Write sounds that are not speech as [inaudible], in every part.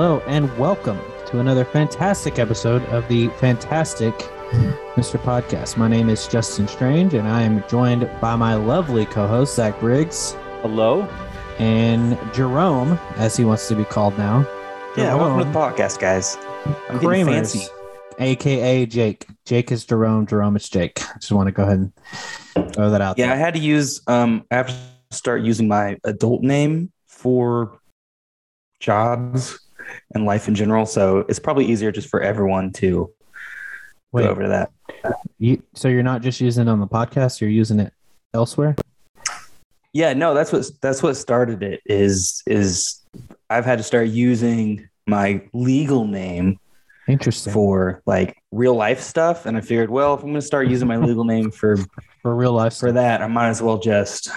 hello, and welcome to another fantastic episode of the Fantastic Mr. Podcast. My name is Justin Strange, and I am joined by my lovely co host, Zack Briggs, Hello. and Jerome, as he wants to be called now. Yeah, welcome to Jerome the podcast, guys. I'm getting Kramers, fancy. aka Jake. Jake is Jerome, Jerome is Jake. I just want to go ahead and throw that out Yeah, I had to use um I have to start using my adult name for jobs and life in general. So it's probably easier just for everyone to Wait, go over to that. you, so you're not just using it on the podcast, you're using it elsewhere? Yeah, no, that's what that's what started it is is I've had to start using my legal name Interesting. for like real life stuff. And I figured, well, if I'm gonna start using my legal name for [laughs] For real life. for that, I might as well just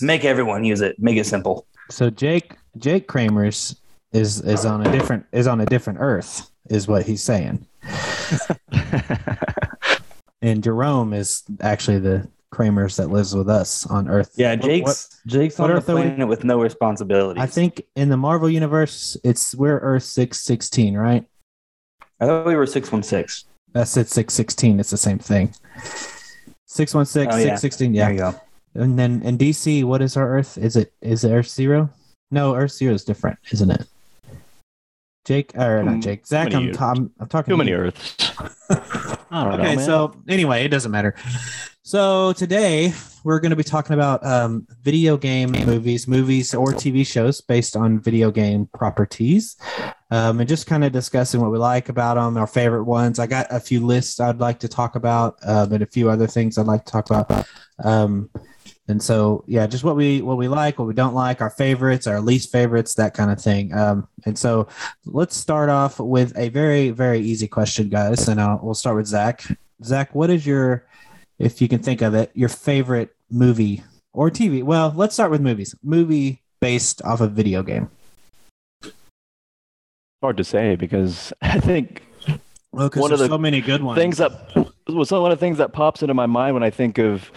make everyone use it, make it simple. So Jake Jake Kramers is is on a different is on a different earth is what he's saying. [laughs] And Jerome is actually the Kramers that lives with us on Earth. Yeah, Jake's what- Jake's what on the Earth we- planet with no responsibilities. I think in the Marvel universe, it's we're Earth six sixteen, right? I thought we were six one six. That's it six sixteen. It's the same thing. Six one six Oh, yeah. six sixteen. There Yeah. you go. And then in DC, what is our Earth? Is it is it Earth zero? No, Earth zero is different, isn't it? Jake or not Jake? Zack, I'm? I'm talking. Too many you. Earths. [laughs] Know, okay, man. so anyway, it doesn't matter. So today we're going to be talking about um, video game movies, movies or TV shows based on video game properties, um, and just kind of discussing what we like about them, our favorite ones. I got a few lists I'd like to talk about, uh, but a few other things I'd like to talk about. And so, yeah, just what we what we like, what we don't like, our favorites, our least favorites, that kind of thing. Um, and so, let's start off with a very very easy question, guys, and uh, we'll start with Zack. Zack, what is your, if you can think of it, your favorite movie or TV? Well, let's start with movies. Movie based off a video game. hard to say because [laughs] I think Well, because One of there's the so many good ones. things that was one of the things that pops into my mind when I think of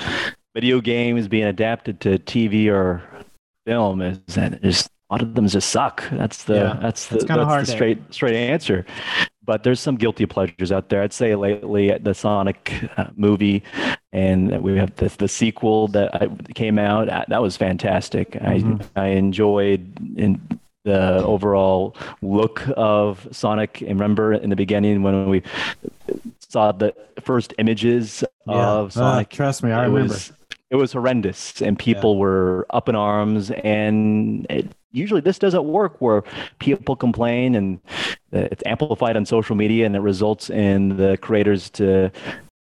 video games being adapted to TV or film is that just a lot of them just suck. That's the Yeah, that's the that's hard the to- straight straight answer. But there's some guilty pleasures out there. I'd say lately the Sonic uh, movie, and we have the, the sequel that came out. Uh, That was fantastic. Mhm. I I enjoyed in the overall look of Sonic. And remember in the beginning when we saw the first images Yeah. of Uh, Sonic. trust me, I remember. Was, it was horrendous, and people were up in arms. And it, usually, this doesn't work where people complain, and uh, it's amplified on social media, and it results in the creators to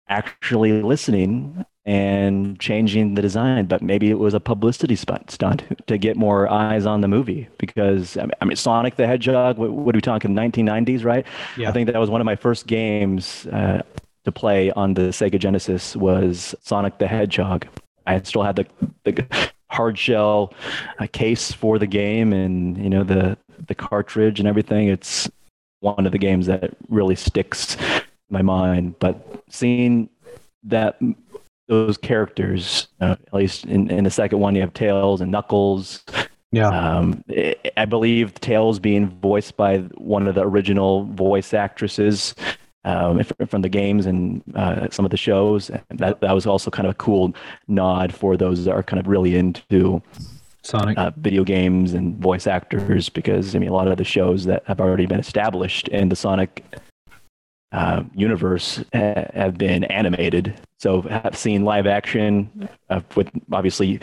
actually listening and changing the design. But maybe it was a publicity stunt, stunt [laughs] to get more eyes on the movie because I mean, I mean Sonic the Hedgehog. What, what are we talking? 1990s, right? Yeah. I think that was one of my first games uh, to play on the Sega Genesis was Sonic the Hedgehog. I still had the the hard shell uh, case for the game, and you know the the cartridge and everything. It's one of the games that really sticks in my mind. But seeing that those characters, uh, at least in, in the second one, you have Tails and Knuckles. Yeah. Um, I believe Tails being voiced by one of the original voice actresses um, from the games and uh, some of the shows. And that that was also kind of a cool nod for those that are kind of really into Sonic. uh, video games and voice actors because I mean a lot of the shows that have already been established in the Sonic uh, universe uh, have been animated. So I've seen live action uh, with obviously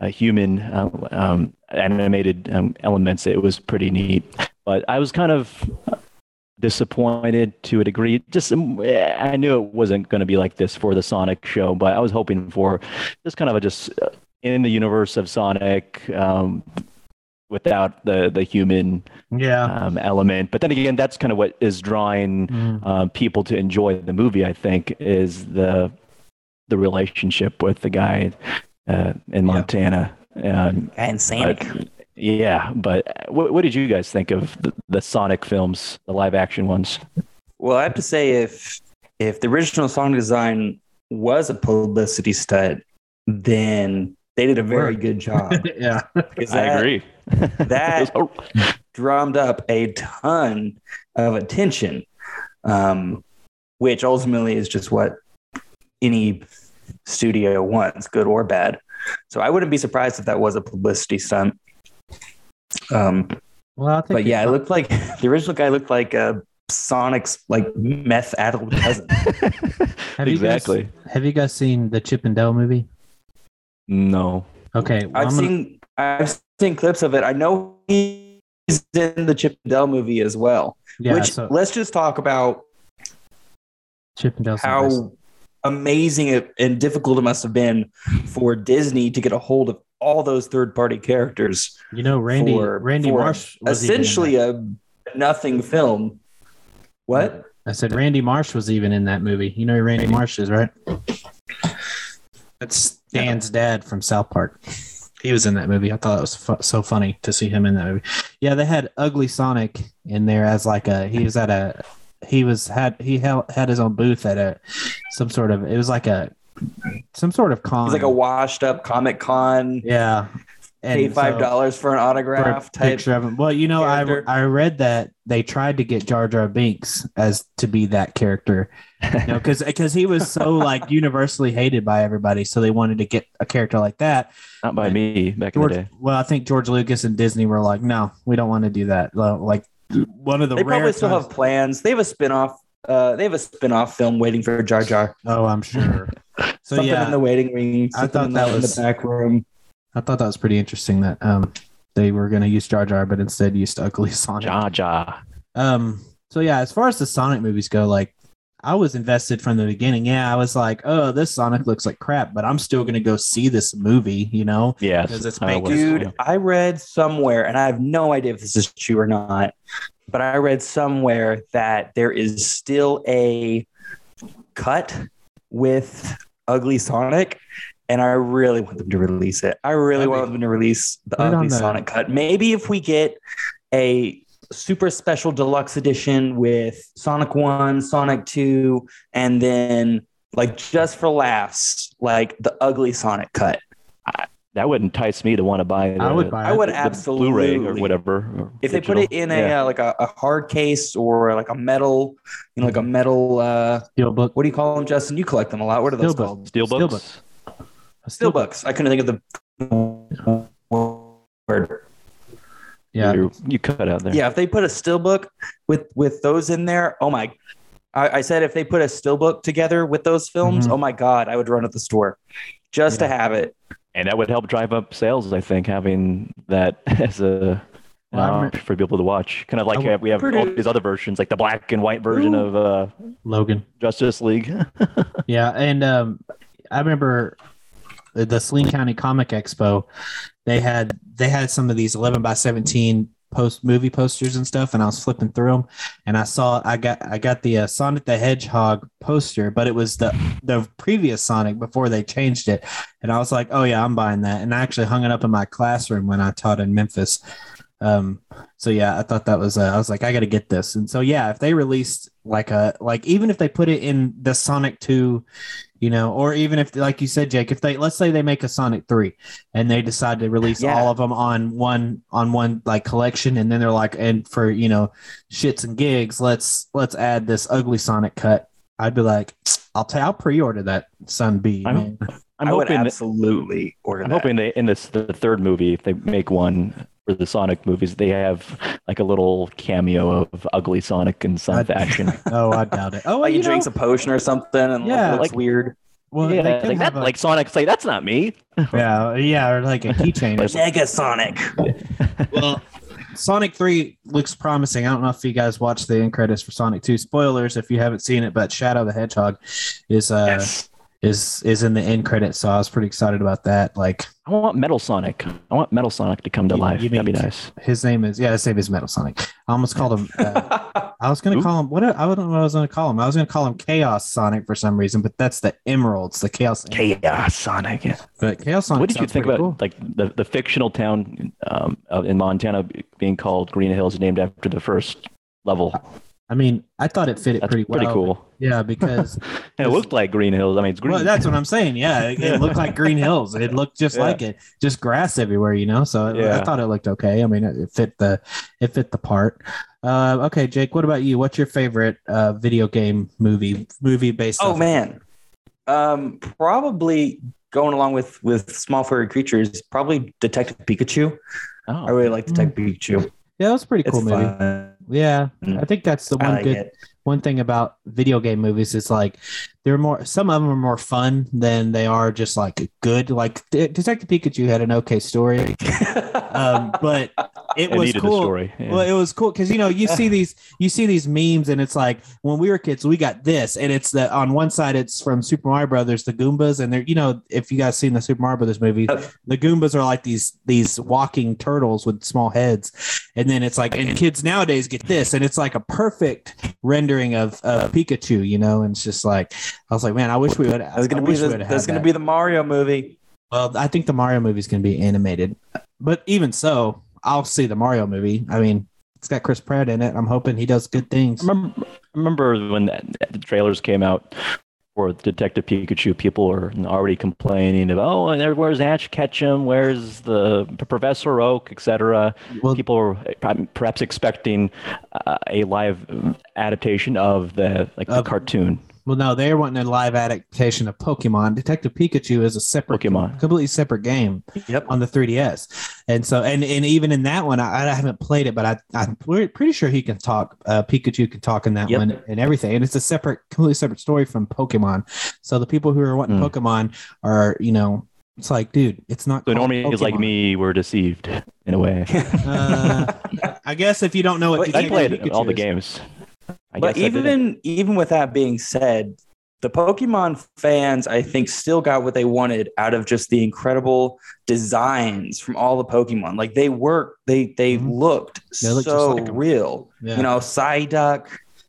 uh, human uh, um, animated um, elements. It was pretty neat, but I was kind of disappointed to a degree. Just um, I knew it wasn't going to be like this for the Sonic show, but I was hoping for just kind of a just uh, in the universe of Sonic. Um, without the the human yeah. um, element, but then again, that's kind of what is drawing Mm. uh, people to enjoy the movie. I think is the the relationship with the guy uh, in Montana. Um, And Sonic. But- yeah, but what, what did you guys think of the, the Sonic films, the live action ones? Well, I have to say, if if the original Sonic design was a publicity stunt, then they did a very good job. [laughs] yeah. Because I agree. [laughs] that- It was hor- drummed up a ton of attention, um, which ultimately is just what any studio wants, good or bad. So I wouldn't be surprised if that was a publicity stunt. Um, Well, I think but yeah, it looked like [laughs] the original guy looked like a Sonic's like meth addled cousin. [laughs] Have you guys- exactly. have you guys seen the Chip and Dale movie? No. Okay, well, I've I'm gonna- seen I've seen clips of it. I know he's in the Chip and Dale movie as well. yeah, which so let's just talk about Chip and Dale's the best. how amazing it and difficult it must have been for Disney to get a hold of all those third party characters. you know Randy for- Randy for Marsh was essentially a nothing film. What? I said Randy Marsh was even in that movie. You know who Randy Marsh is, right? That's Stan's dad from South Park. He was in that movie. I thought it was fu- so funny to see him in that movie. Yeah, they had Ugly Sonic in there as like a he was at a he was had he held, had his own booth at a some sort of it was like a some sort of con. He's like a washed up Comic Con, yeah. pay And five so- dollars for an for autograph type. picture of him. Well, you know, I character. I read that they tried to get Jar Jar Binks as to be that character, you know, because he was so like universally hated by everybody, so they wanted to get a character like that. Not by me back George, in the day. well, I think George Lucas and Disney were like, no, we don't want to do that. Like one of the They rare probably still times- have plans. They have a spin-off uh, they have a spin-off film waiting for Jar Jar. Oh, I'm sure. So something yeah, in the waiting room. I thought that the, in was- the back room. I thought that was pretty interesting that um they were going to use Jar Jar, but instead used Ugly [laughs] Sonic. Jar Jar. Um. So yeah, as far as the Sonic movies go, like I was invested from the beginning. Yeah, I was like, oh, this Sonic looks like crap, but I'm still gonna go see this movie. You know, Yeah. Because it's I making- Dude. I read somewhere, and I have no idea if this is true or not, but I read somewhere that there is still a cut with Ugly Sonic, and I really want them to release it. I really want them to release the Put it on Ugly Sonic cut. Maybe if we get a super special deluxe edition with Sonic 1, Sonic 2, and then like just for laughs, like the Ugly Sonic cut. That would entice me to want to buy. The, I would buy. I would the absolutely Blu-ray or whatever. or if they put it in a Yeah. uh, like a, a hard case or like a metal, you know, like a metal. uh Steelbook. What do you call them, Justin? You collect them a lot. What are those Steelbook. called? Steelbooks. Steelbooks. I couldn't think of the word. Yeah. You, you cut out there. Yeah, if they put a steelbook with with those in there, oh my! I, I said if they put a steelbook together with those films, Mhm. oh my god, I would run at the store just to have it. And that would help drive up sales, I think, having that [laughs] as a uh, for people to watch. Kind of like would- we have all these other versions, like the black and white version Ooh. of uh, Logan. Justice League. [laughs] Yeah, and um, I remember the- the Saline County Comic Expo. They had they had some of these eleven by seventeen post movie posters and stuff, and I was flipping through them, and I saw I got I got the uh, Sonic the Hedgehog poster, but it was the the previous Sonic before they changed it, and I was like, oh yeah, I'm buying that, and I actually hung it up in my classroom when I taught in Memphis. Um, so yeah, I thought that was uh, I was like, I got to get this, and so yeah, if they released like a like even if they put it in the Sonic two you know, or even if, like you said, Jake, if they let's say they make a Sonic three and they decide to release Yeah. all of them on one on one like collection, and then they're like, and for you know, shits and gigs, let's let's add this ugly Sonic cut. I'd be like, I'll ta- I'll pre-order that Sun B. I'm- man. I'm I would hoping. absolutely order I'm that. hoping they in this the third movie, if they make one for the Sonic movies, they have like a little cameo of ugly Sonic in some I'd- fashion. [laughs] Oh, I doubt it. Oh, well, like he you know, drinks a potion or something, and Yeah, yeah, looks like- weird. well, yeah, they like have that, a- like Sonic say that's not me. [laughs] yeah, yeah, or like a keychain or something. Mega Sonic. [laughs] well, Sonic 3 looks promising. I don't know if you guys watched the end credits for Sonic 2. Spoilers if you haven't seen it, but Shadow the Hedgehog is uh yes. Is is in the end credits, so I was pretty excited about that. Like I want Metal Sonic. I want Metal Sonic to come to You- life. you That'd be nice. his name is yeah, his name is Metal Sonic. I almost called him uh, [laughs] I was gonna call him what I don't know what I was gonna call him. I was gonna call him Chaos Sonic for some reason, but that's the Emeralds, the Chaos. Chaos Sonic. yeah. But Chaos Sonic. What did you think about cool. like the, the fictional town um, in Montana being called Green Hills, named after the first level? I mean, I thought it fit it That's pretty pretty, well. cool. [laughs] Yeah, because [laughs] it looked like Green Hills. I mean, it's green. well, that's what I'm saying. Yeah, it, it looked like Green [laughs] Hills. It looked just Yeah. like it, just grass everywhere, you know. So I- I thought it looked okay. I mean, it fit the it fit the part. Uh, okay, Jake, what about you? What's your favorite uh, video game movie movie based? Oh man, um, probably going along with with small furry creatures. Probably Detective Pikachu. oh, I really like Detective Pikachu. yeah, that was a pretty It's cool movie. fun. Yeah, Mm. I think that's the I one like good it. One thing about video game movies is like they're more some of them are more fun than they are just like good. Like detective pikachu had an okay story. [laughs] Um, but it it was cool. story. Yeah. well it was cool because you know you see [laughs] these you see these memes and it's like when we were kids we got this and it's the on one side it's from super mario brothers the goombas and they're you know if you guys seen the super mario brothers movie the goombas are like these these walking turtles with small heads. And then it's like and kids nowadays get this and it's like a perfect rendering of, of pikachu you know and it's just like i was like man i wish we would That's gonna be the, that's gonna be the Mario movie. well i think the mario movie is going to be animated but even so i'll see the mario movie. I mean it's got chris pratt in it. I'm hoping he does good things. I remember, I remember when the, the trailers came out for Detective Pikachu, people were already complaining about, oh, and where's Ash Ketchum? Where's the Professor Oak, etc. well People were perhaps expecting uh, a live adaptation of the like the Of- cartoon well no they're wanting a live adaptation of pokemon detective pikachu is a separate Pokemon. completely separate game Yep. on the 3ds and so and and even in that one i, I haven't played it but i i'm pretty sure he can talk uh pikachu can talk in that Yep. one and everything and it's a separate completely separate story from pokemon so the people who are wanting Hmm. pokemon are you know it's like dude it's not So normally, like me, were deceived in a way. [laughs] uh, i guess if you don't know what I played all the games. I but guess I didn't. even even with that being said, the Pokemon fans, I think, still got what they wanted out of just the incredible designs from all the Pokemon. Like they were, they they Mhm. looked They just so like real. yeah. You know, Psyduck,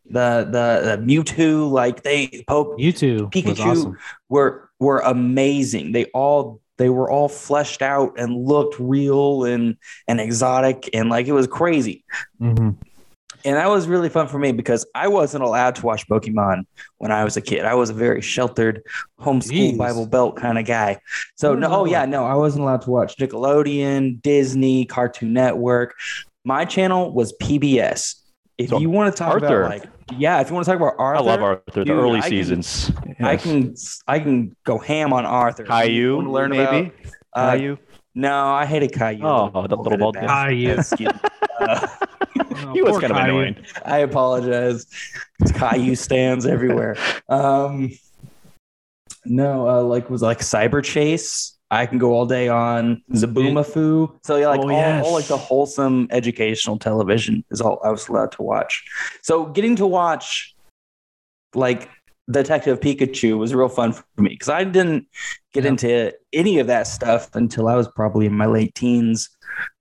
the the, the Mewtwo, like they poke Mewtwo Pikachu awesome. were were amazing. They all they were all fleshed out and looked real and and exotic and like it was crazy. Mhm. And that was really fun for me because I wasn't allowed to watch Pokemon when I was a kid. I was a very sheltered homeschool Jeez. Bible Belt kind of guy. So no, Oh. yeah, no, I wasn't allowed to watch Nickelodeon, Disney, Cartoon Network. My channel was PBS. If So you want to talk Arthur. about like yeah, if you want to talk about Arthur, I love Arthur. The early I can- seasons. I can I can go ham on Arthur. You Caillou, learn maybe. about uh, Caillou. No, I hated Caillou. Oh, a the little bald bit. guy. Caillou. Excuse me. Uh, he was poor kind of annoying. I apologize. Caillou stands everywhere. Um, no, uh, like was like Cyberchase. I can go all day on Zoboomafoo. So yeah, like Oh, all, yes. all like the wholesome educational television is all I was allowed to watch. So getting to watch like Detective Pikachu was real fun for me because I didn't get Yeah. into any of that stuff until I was probably in my late teens,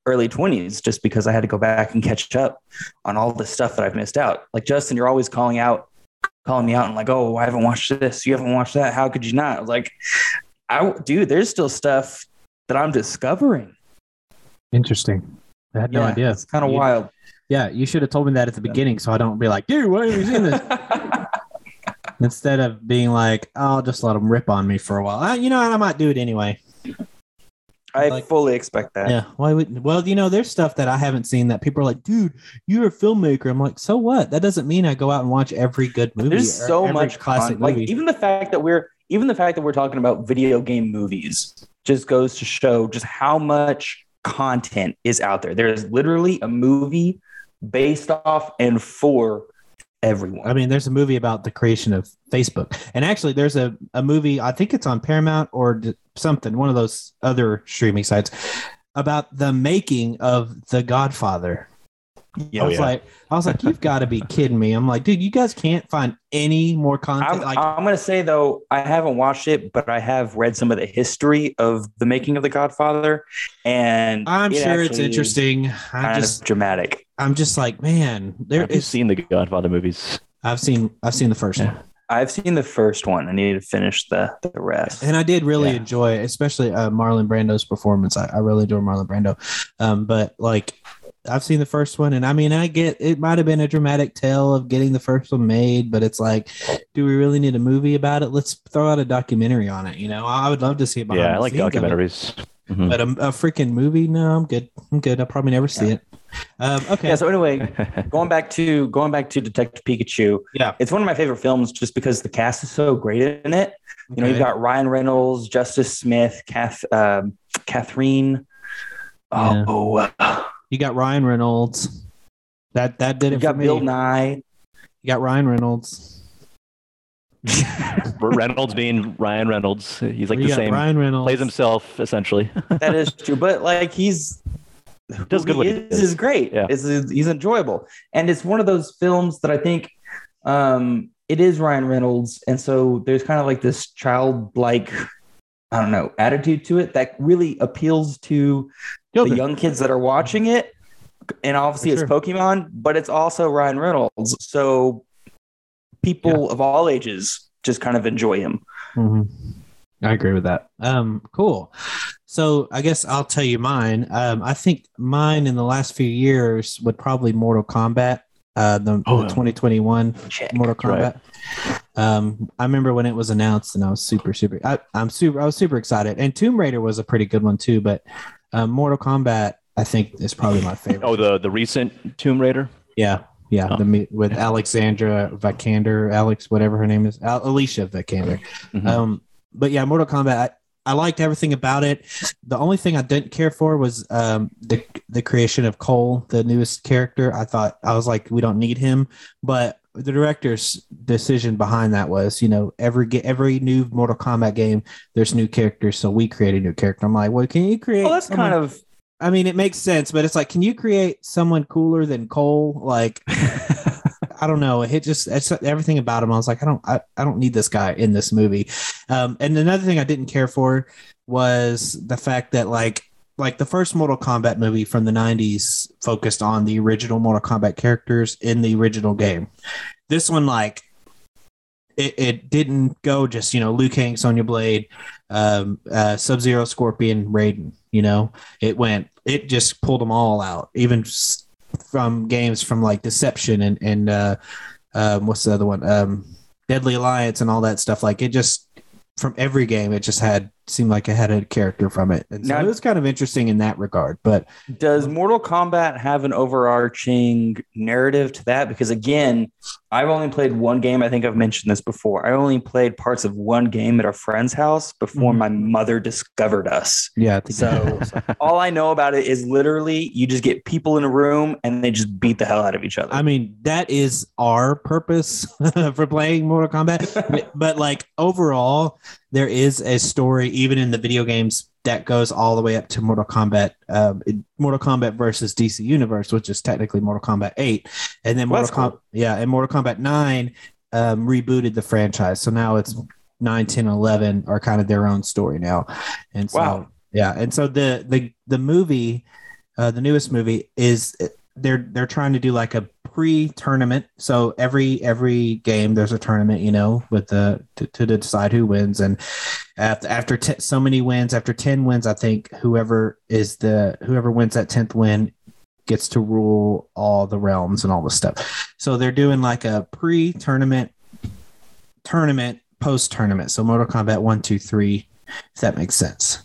early 20s, just because I had to go back and catch up on all the stuff that I've missed out. Like Justin, you're always calling out, calling me out and like, oh, I haven't watched this. You haven't watched that. How could you not? I like, I dude, there's still stuff that I'm discovering. Interesting. I had no Yeah, idea. It's kind of wild. Yeah, you should have told me that at the beginning so I don't be like, dude, why have you seen this? [laughs] Instead of being like, I'll just let them rip on me for a while. Uh, you know, I might do it anyway. I Like- fully expect that. Yeah. Why would? Well, you know, there's stuff that I haven't seen that people are like, dude, you're a filmmaker. I'm like, so what? That doesn't mean I go out and watch every good movie. There's so much classic classic. Like even the fact that we're even the fact that we're talking about video game movies just goes to show just how much content is out there. There's literally a movie based off and for everyone. I mean, there's a movie about the creation of Facebook, and actually, there's a, a movie. I think it's on Paramount or something, one of those other streaming sites, about the making of The Godfather. I was yeah. like, I was like, you've [laughs] got to be kidding me. I'm like, dude, you guys can't find any more content. I'm, like, I'm gonna say though, I haven't watched it, but I have read some of the history of the making of The Godfather, and I'm it sure it's interesting. I Kind just, of dramatic. I'm just like, man, there Have you is. seen the Godfather movies? I've seen, I've seen the first Yeah. one. I've seen the first one. I need to finish the the rest. And I did really Yeah. enjoy, especially uh, Marlon Brando's performance. I, I really enjoy Marlon Brando. Um, but like, I've seen the first one, and I mean, I get it might have been a dramatic tale of getting the first one made, but it's like, do we really need a movie about it? Let's throw out a documentary on it. You know, I would love to see it. behind Yeah, I like scenes of it. documentaries. Mhm. but a, a freaking movie? No, I'm good. I'm good. I'll probably never see it. Um, okay. Yeah. So anyway, [laughs] going back to going back to Detective Pikachu. Yeah. It's one of my favorite films just because the cast is so great in it. You know, you've got Ryan Reynolds, Justice Smith, Kath, um, Catherine. Yeah. Oh, uh, you got Ryan Reynolds. That that did you it got for me. Bill Nye. You got Ryan Reynolds. [laughs] Reynolds being Ryan Reynolds. He's like you the same. Ryan Reynolds. Plays himself essentially. [laughs] That is true, but like he's Does good what he he is, is great. Yeah. It's, he's enjoyable, and it's one of those films that I think um, it is Ryan Reynolds, and so there's kind of like this childlike, I don't know, attitude to it that really appeals to the young kids that are watching it. And obviously, For it's sure. Pokemon, but it's also Ryan Reynolds, so people of all ages just kind of enjoy him. Mhm. I agree with that. Um, cool. So I guess I'll tell you mine. Um, I think mine in the last few years would probably Mortal Kombat. Uh, the, Oh, the 2021 Check. Mortal Right. Kombat. Um, I remember when it was announced, and I was super, super. I, I'm super. I was super excited. And Tomb Raider was a pretty good one too. But um, Mortal Kombat, I think, is probably my favorite. Oh, the the recent Tomb Raider. Yeah, yeah, Oh. the with Alexandra Vikander, Alex, whatever her name is, Al- Alicia Vikander. Mhm. Um, but yeah, Mortal Kombat. I, liked everything about it. The only thing I didn't care for was um, the the creation of Cole, the newest character. I thought I was like, we don't need him. But the director's decision behind that was, you know, every every new Mortal Kombat game, there's new characters, so we create a new character. I'm like, well, can you create? Well, that's someone- kind of I mean, it makes sense, but it's like, can you create someone cooler than Cole? Like, [laughs] I don't know. It just it's everything about him. I was like, I don't, I, I don't need this guy in this movie. Um, and another thing I didn't care for was the fact that like, like the first Mortal Kombat movie from the '90s focused on the original Mortal Kombat characters in the original game. This one, like, it, it didn't go just you know Liu Kang, Sonya Blade, um, uh, Sub Zero, Scorpion, Raiden. You know, it went. It just pulled them all out, even from games from like Deception and and uh, um, what's the other one? Um, Deadly Alliance and all that stuff. Like it just from every game, it just had seemed like it had a character from it, and so Now- it was kind of interesting in that regard. But Does Mortal Kombat have an overarching narrative to that? Because again, I've only played one game. I think I've mentioned this before. I only played parts of one game at a friend's house before Mhm. my mother discovered us. yeah, I So [laughs] all I know about it is literally you just get people in a room and they just beat the hell out of each other. I mean, that is our purpose [laughs] for playing Mortal Kombat. [laughs] but, like overall, there is a story, even in the video games, that goes all the way up to Mortal Kombat, um, Mortal Kombat versus DC Universe, which is technically Mortal Kombat Eight, and then Mortal Kombat, yeah, and Mortal Kombat Nine um, rebooted the franchise, so now it's 9, 10, 11 are kind of their own story now, and so Wow. yeah, and so the the the movie, uh, the newest movie is they're they're trying to do like a pre-tournament. So every every game there's a tournament, you know, with the to, to decide who wins. And after after t- so many wins, after ten wins, I think whoever is the whoever wins that tenth win gets to rule all the realms and all this stuff. So they're doing like a pre-tournament tournament post-tournament. So Mortal Kombat one, two, three, if that makes sense.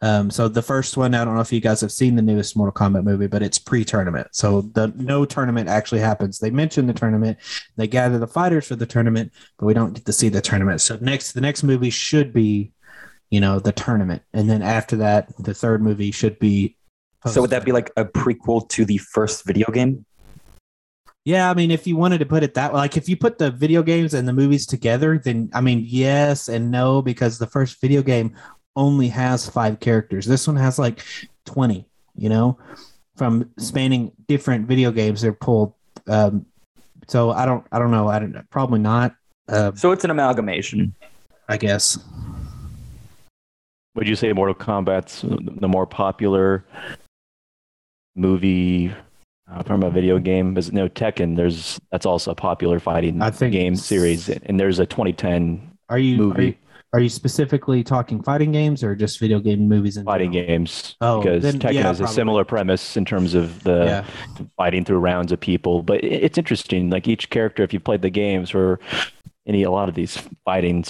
Um, so the first one, I don't know if you guys have seen the newest Mortal Kombat movie, but it's pre-tournament. So the no tournament actually happens. They mention the tournament, they gather the fighters for the tournament, but we don't get to see the tournament. So next, the next movie should be, you know, the tournament, and then after that, the third movie should be. so would that be like a prequel to the first video game? Yeah, I mean, if you wanted to put it that way, like if you put the video games and the movies together, then I mean, yes and no, because the first video game only has five characters. This one has like 20, you know, from spanning different video games they're pulled. Um, so I don't, I don't know. I don't know. Probably not. Uh, So it's an amalgamation. I guess. Would you say Mortal Kombat's the more popular movie uh, from a video game? Because no Tekken, there's that's also a popular fighting I think game series, and there's a 2010 Are you, Movie. Are you, are you specifically talking fighting games or just video game movies and fighting games Oh, because then, Tekken yeah, has a similar premise in terms of the Yeah. fighting through rounds of people. But it's interesting. Like each character, if you played the games or any a lot of these fighting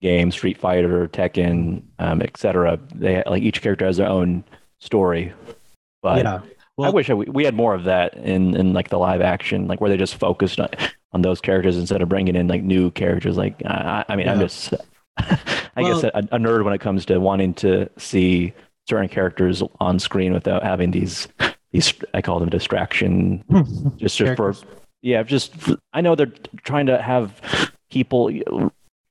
games, Street Fighter, Tekken, um, etc., they like each character has their own story. But yeah. I wish I, we had more of that in, in like the live action, like where they just focused on, on those characters instead of bringing in like new characters. Like I, I mean, I'm just, [laughs] I Well- guess a, a nerd when it comes to wanting to see certain characters on screen without having these these I call them distraction [laughs] just just for yeah just I know they're trying to have people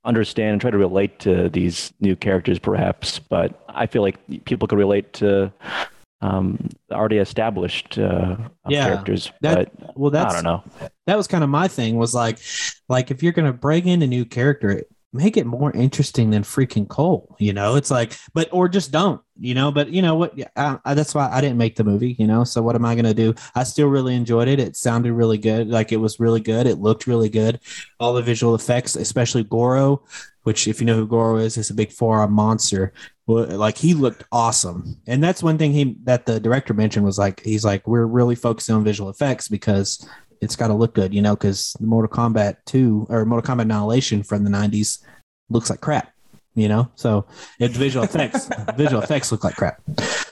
understand and try to relate to these new characters perhaps but I feel like people could relate to um, already established uh, Yeah, characters that- but well, that's I don't know. that was kind of my thing was like like if you're gonna bring in a new character make it more interesting than freaking cole you know? It's like but or just don't you know? But you know what? I, I, that's why i didn't make the movie you know? So what am i gonna do? I still really enjoyed it. It sounded really good. Like it was really good. It looked really good. All the visual effects especially goro which if you know who goro is is a big four-arm monster. Like he looked awesome. And that's one thing he that the director mentioned was like he's like we're really focusing on visual effects because it's got to look good, you know, because the Mortal Kombat 2 or Mortal Kombat Annihilation from the 90s looks like crap, you know? So it's visual effects. [laughs] visual effects look like crap.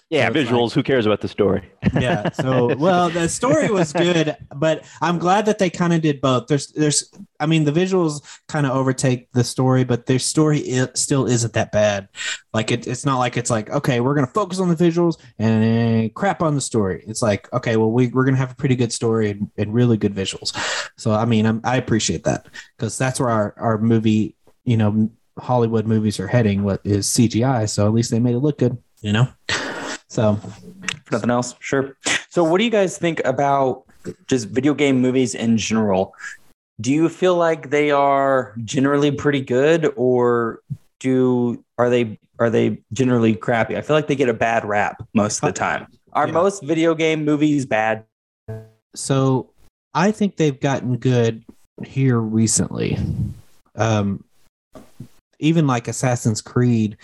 Yeah So visuals who cares about the story [laughs] Yeah. So, well, the story was good, but I'm glad that they kind of did both. There's, there's, I mean, the visuals kind of overtake the story, but their story i still isn't that bad. Like it, it's not like it's like, okay, we're going to focus on the visuals and eh, crap on the story. It's like, okay, well, we, we're going to have a pretty good story and, and really good visuals. So, I mean, I'm, I appreciate that because that's where our, our movie, you know, Hollywood movies are heading, what is CGI. So at least they made it look good, you know? So, If nothing else, sure. So, what do you guys think about just video game movies in general? Do you feel like they are generally pretty good, or do are they are they generally crappy? I feel like they get a bad rap most of the time. Are Yeah. most video game movies bad? So I think they've gotten good here recently. Um, even like Assassin's Creed,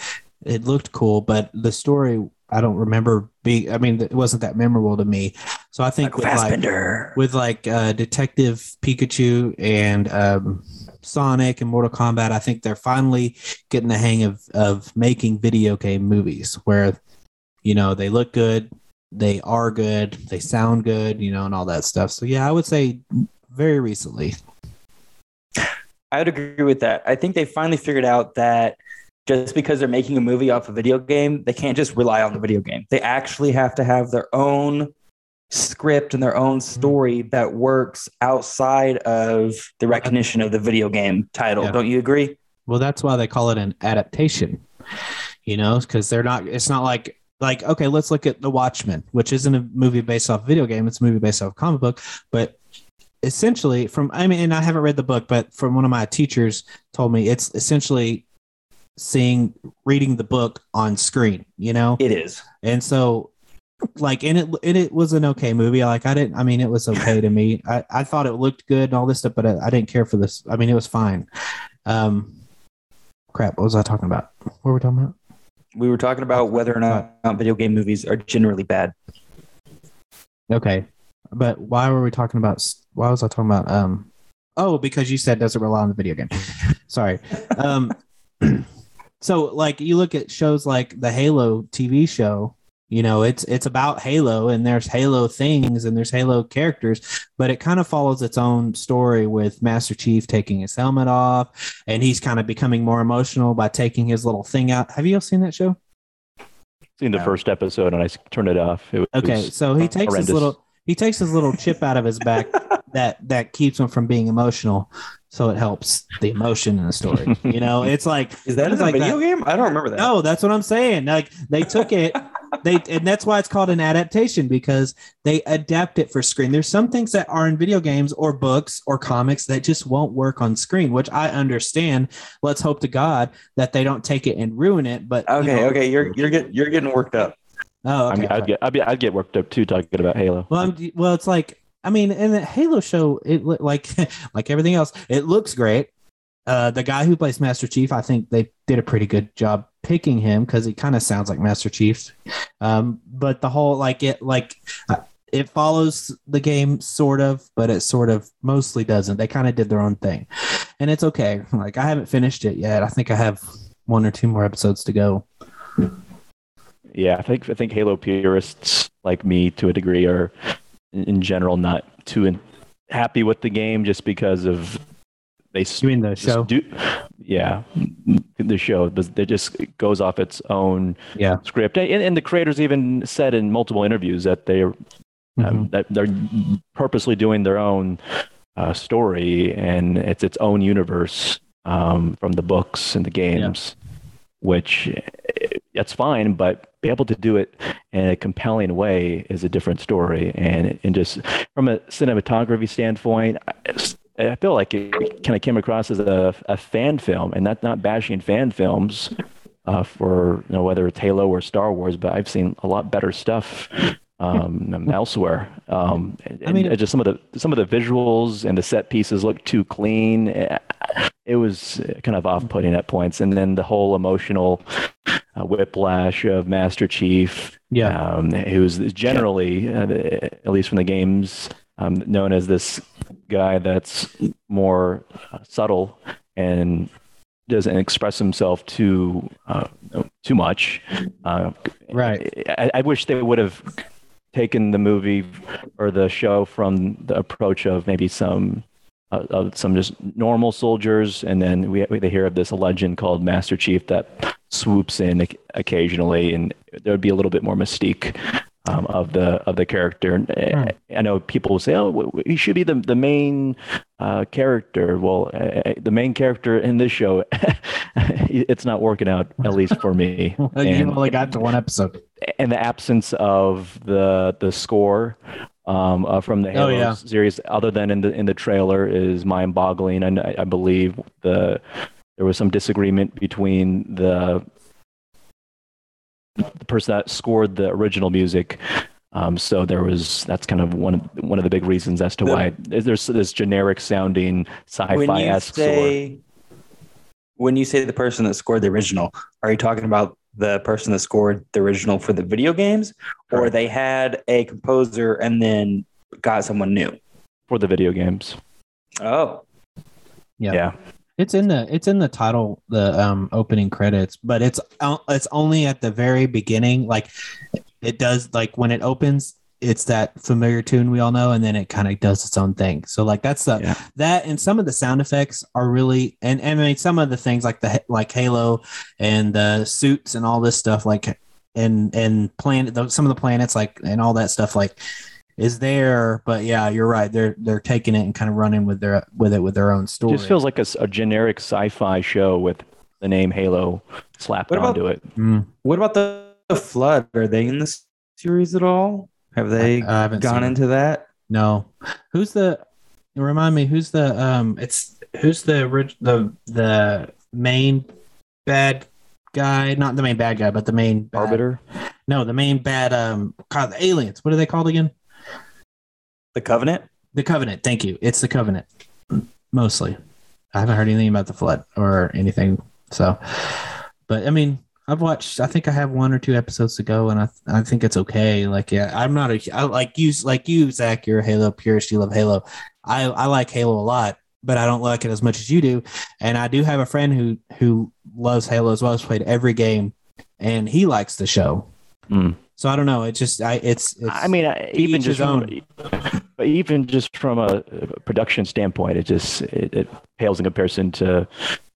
it looked cool, but the story I don't remember being. I mean, it wasn't that memorable to me. So I think Like with like with like uh, Detective Pikachu and um, Sonic and Mortal Kombat, I think they're finally getting the hang of of making video game movies where you know they look good, they are good, they sound good, you know, and all that stuff. So yeah, I would say very recently. I would agree with that. I think they finally figured out that just because they're making a movie off a video game, they can't just rely on the video game. They actually have to have their own script and their own mm-hmm. story that works outside of the recognition of the video game title. Yeah. Don't you agree? Well, that's why they call it an adaptation. You know, because they're not. It's not like like okay, let's look at The Watchmen, which isn't a movie based off video game. It's a movie based off a comic book, but essentially from I mean, and I haven't read the book, but from one of my teachers told me it's essentially seeing reading the book on screen. You know, It is. and so like and it and it was an okay movie. Like i didn't i mean it was okay to me. I i thought it looked good and all this stuff but i, I didn't care for this. I mean it was fine. Um crap what was i talking about? What were we talking about? We were talking about whether or not video game movies are generally bad. okay but why were we talking about why was i talking about um oh because you said doesn't rely on the video game. [laughs] Sorry. Um [clears throat] so like you look at shows like the halo tv show you know it's it's about halo and there's halo things and there's halo characters but it kind of follows its own story with master chief taking his helmet off and he's kind of becoming more emotional by taking his little thing out have you all seen that show seen the No. first episode and I turned it off. It was okay so he takes his little he takes his little chip out of his back [laughs] that that keeps him from being emotional so it helps the emotion in the story you know [laughs] it's like Is that in a like video that. game? I don't remember that. No, that's what I'm saying. Like they took it, [laughs] they and that's why it's called an adaptation because they adapt it for screen. There's some things that are in video games or books or comics that just won't work on screen, which I understand. Let's hope to God that they don't take it and ruin it. But you Okay, know- okay, you're you're getting you're getting worked up. Oh, I okay. mean, I'd get, I'd, be, I'd get worked up too talking about Halo. Well, I'm, well, it's like I mean, in the Halo show, it like [laughs] like everything else, it looks great. uh, the guy who plays Master Chief, I think they did a pretty good job picking him because he kind of sounds like Master Chief. Um, but the whole like it like uh, it follows the game sort of, but it sort of mostly doesn't. They kind of did their own thing, and it's okay. [laughs] Like I haven't finished it yet. I think I have one or two more episodes to go. Yeah, I think I think Halo purists like me to a degree are in general not too in, happy with the game just because of they You mean the show? do yeah the show but it just goes off its own Yeah. script and, and the creators even said in multiple interviews that they're Mhm. um, that they're purposely doing their own uh, story and it's its own universe um, from the books and the games which eh, that's fine but be able to do it in a compelling way is a different story. And and just from a cinematography standpoint I- feel like it kind of came across as a, a fan film, and that's not bashing fan films uh, for you know whether it's Halo or Star Wars, but I've seen a lot better stuff um, elsewhere. Um, and, I mean- and just some of the some of the visuals and the set pieces look too clean. It was kind of off-putting at points, and then the whole emotional uh, whiplash of Master Chief Yeah. um, who's generally, uh, at least from the games, um, known as this guy that's more uh, subtle and doesn't express himself too uh, too much. Uh, Right. I, I wish they would have taken the movie or the show from the approach of maybe some. Uh, of some just normal soldiers, and then we, we hear of this legend called Master Chief that swoops in occasionally, and there would be a little bit more mystique um, of the of the character. And, uh, I know people will say, "Oh, he should be the the main uh, character." Well, uh, the main character in this show, [laughs] it's not working out, at least for me. [laughs] you And- only got to one episode. and the absence of the the score um, uh, from the Oh, Halo yeah. series, other than in the in the trailer, is mind boggling. And I, I believe the there was some disagreement between the the person that scored the original music. Um, so there was that's kind of one of one of the big reasons as to The- why there's this generic sounding sci-fi you esque sword. say when you say the person that scored the original, are you talking about the person that scored the original for the video games, or Correct. they had a composer and then got someone new? for the video games. Oh, Yeah. yeah. It's in the it's in the title, the um opening credits, but it's uh, it's only at the very beginning. Like it does, like when it opens, it's that familiar tune we all know, and then it kind of does its own thing. So like that's the Yeah. that and some of the sound effects are really and, and I mean some of the things like the like Halo and the suits and all this stuff like and and planet those- some of the planets like and all that stuff like is there but yeah you're right they're they're taking it and kind of running with their with it with their own story just feels like a generic sci-fi show with the name Halo slapped What about- onto it. Mm. what about the, the flood? Are they in this series at all? Have they I- I gone seen it. into that? No. Who's the remind me who's the um it's who's the orig- the the main bad guy, not the main bad guy, but the main bad, Arbiter. No, the main bad um God, the aliens. What are they called again? The Covenant? The Covenant. Thank you. It's the Covenant. Mostly. I haven't heard anything about the flood or anything. So but I mean I've watched. I think I have one or two episodes to go, and I I think it's okay. Like, yeah, I'm not a I, like you like you Zack. You're a Halo purist. You love Halo. I I like Halo a lot, but I don't like it as much as you do. And I do have a friend who who loves Halo as well. Has played every game, and he likes the show. Mm. So I don't know. It just I it's, it's I mean, even just from, even just from a, production standpoint, it just it, it pales in comparison to,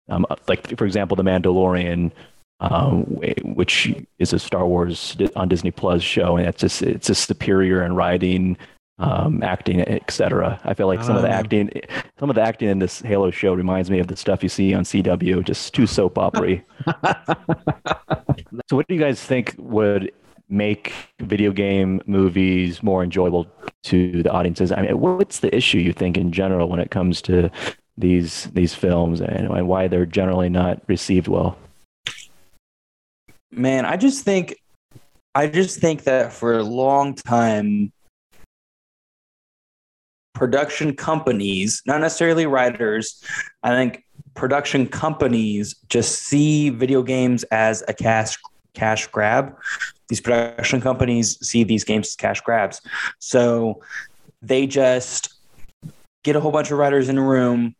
um, like for example, the Mandalorian, um, which is a Star Wars on Disney Plus show, and it's just it's just superior in writing, um, acting, etc. I feel like some of the Ah. acting, some of the acting in this Halo show reminds me of the stuff you see on CW, just too soap opery. [laughs] So, what do you guys think would make video game movies more enjoyable to the audiences? I mean, what's the issue you think in general when it comes to these these films and, and why they're generally not received well? Man, I just think I just think that for a long time production companies, not necessarily writers, I think production companies just see video games as a cash cash grab. These production companies see these games as cash grabs. So they just get a whole bunch of writers in a room,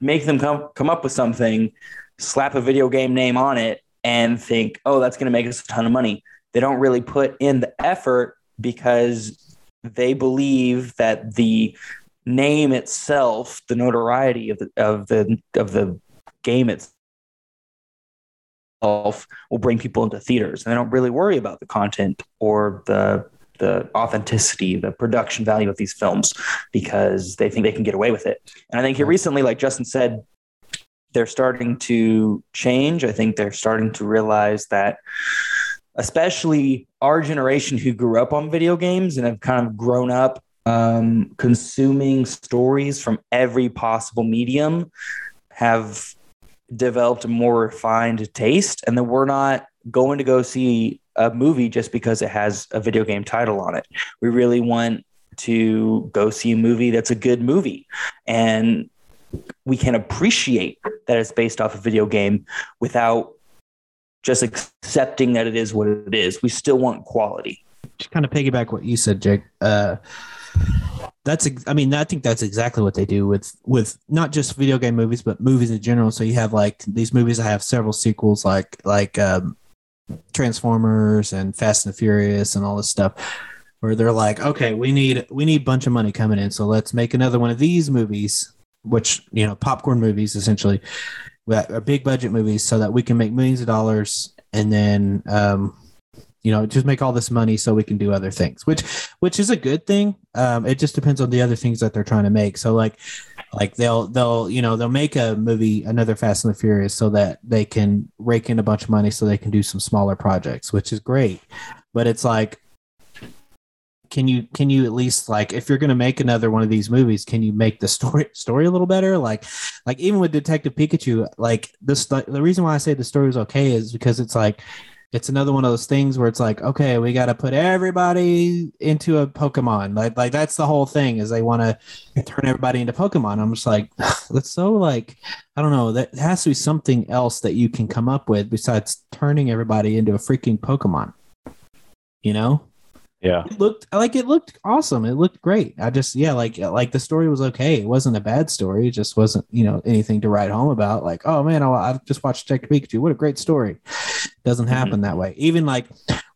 make them come come up with something, slap a video game name on it, and think, oh, that's going to make us a ton of money. They don't really put in the effort because they believe that the name itself, the notoriety of the of the of the game itself will bring people into theaters and they don't really worry about the content or the the authenticity, the production value of these films because they think they can get away with it. And I think here recently, like Justin said, they're starting to change. I think they're starting to realize that, especially our generation who grew up on video games and have kind of grown up um, consuming stories from every possible medium, have developed a more refined taste, and that we're not going to go see a movie just because it has a video game title on it. We really want to go see a movie that's a good movie. And we can appreciate that it's based off a video game without just accepting that it is what it is. We still want quality. Just kind of piggyback what you said, Jake. Uh, that's I mean I think that's exactly what they do with with not just video game movies but movies in general. So you have like these movies that have several sequels, like like um, Transformers and Fast and the Furious and all this stuff where they're like, okay, we need we need a bunch of money coming in, so let's make another one of these movies, which you know, popcorn movies essentially, are big budget movies, so that we can make millions of dollars, and then um, you know, just make all this money so we can do other things, which which is a good thing. Um, it just depends on the other things that they're trying to make. So like like they'll they'll you know they'll make a movie another fast and the furious so that they can rake in a bunch of money so they can do some smaller projects which is great but it's like can you can you at least like if you're going to make another one of these movies can you make the story story a little better like like even with detective pikachu like this the reason why i say the story was okay is because it's like it's another one of those things where it's like, okay, we got to put everybody into a Pokemon. Like, like that's the whole thing is they want to turn everybody into Pokemon. I'm just like, [sighs] that's so like, I don't know. That has to be something else that you can come up with besides turning everybody into a freaking Pokemon. You know? Yeah. It looked like it looked awesome. It looked great. I just yeah, like like the story was okay. It wasn't a bad story. It just wasn't, you know, anything to write home about. Like, oh man, I, I just watched Detective Pikachu. What a great story. Doesn't mm-hmm. happen mm-hmm. that way. Even like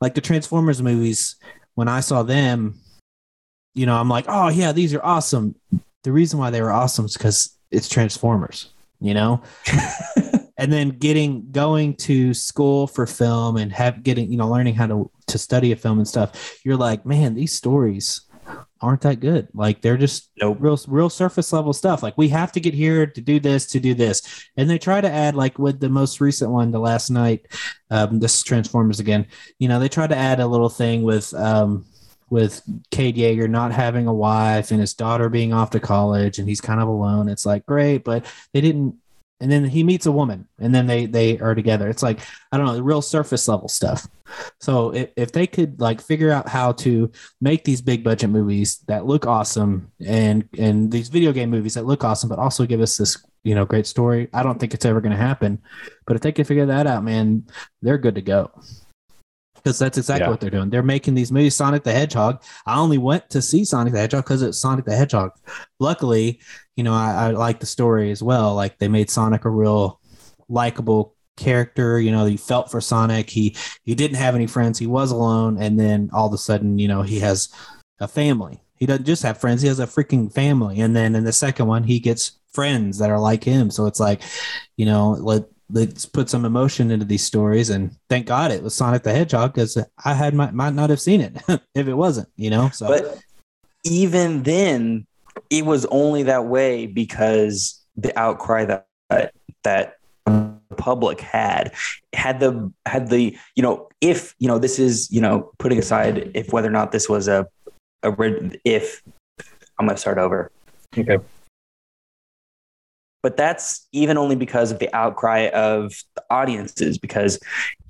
like the Transformers movies, when I saw them, you know, I'm like, oh yeah, these are awesome. The reason why they were awesome is because it's Transformers, you know? [laughs] and then getting going to school for film and have getting you know learning how to to study a film and stuff you're like man these stories aren't that good like they're just nope. real real surface level stuff like we have to get here to do this to do this and they try to add like with the most recent one the Last Knight um this transformers again you know they try to add a little thing with um with Cade Yeager not having a wife and his daughter being off to college and he's kind of alone. It's like great, but they didn't and then he meets a woman and then they they are together it's like i don't know the real surface level stuff so if, if they could like figure out how to make these big budget movies that look awesome and and these video game movies that look awesome but also give us this you know great story i don't think it's ever going to happen but if they can figure that out man they're good to go because that's exactly yeah. what they're doing. They're making these movies. Sonic the Hedgehog. I only went to see Sonic the Hedgehog because it's Sonic the Hedgehog. Luckily, you know, I, I like the story as well. Like they made Sonic a real likable character. You know, you felt for Sonic. He he didn't have any friends. He was alone, and then all of a sudden, you know, he has a family. He doesn't just have friends. He has a freaking family. And then in the second one, he gets friends that are like him. So it's like, you know, let let's put some emotion into these stories. And thank God it was Sonic the Hedgehog because I had might, might not have seen it [laughs] if it wasn't, you know. So, but even then, it was only that way because the outcry that that the public had had the had the you know if you know this is you know putting aside if whether or not this was a a if I'm going to start over. Okay but that's even only because of the outcry of the audiences because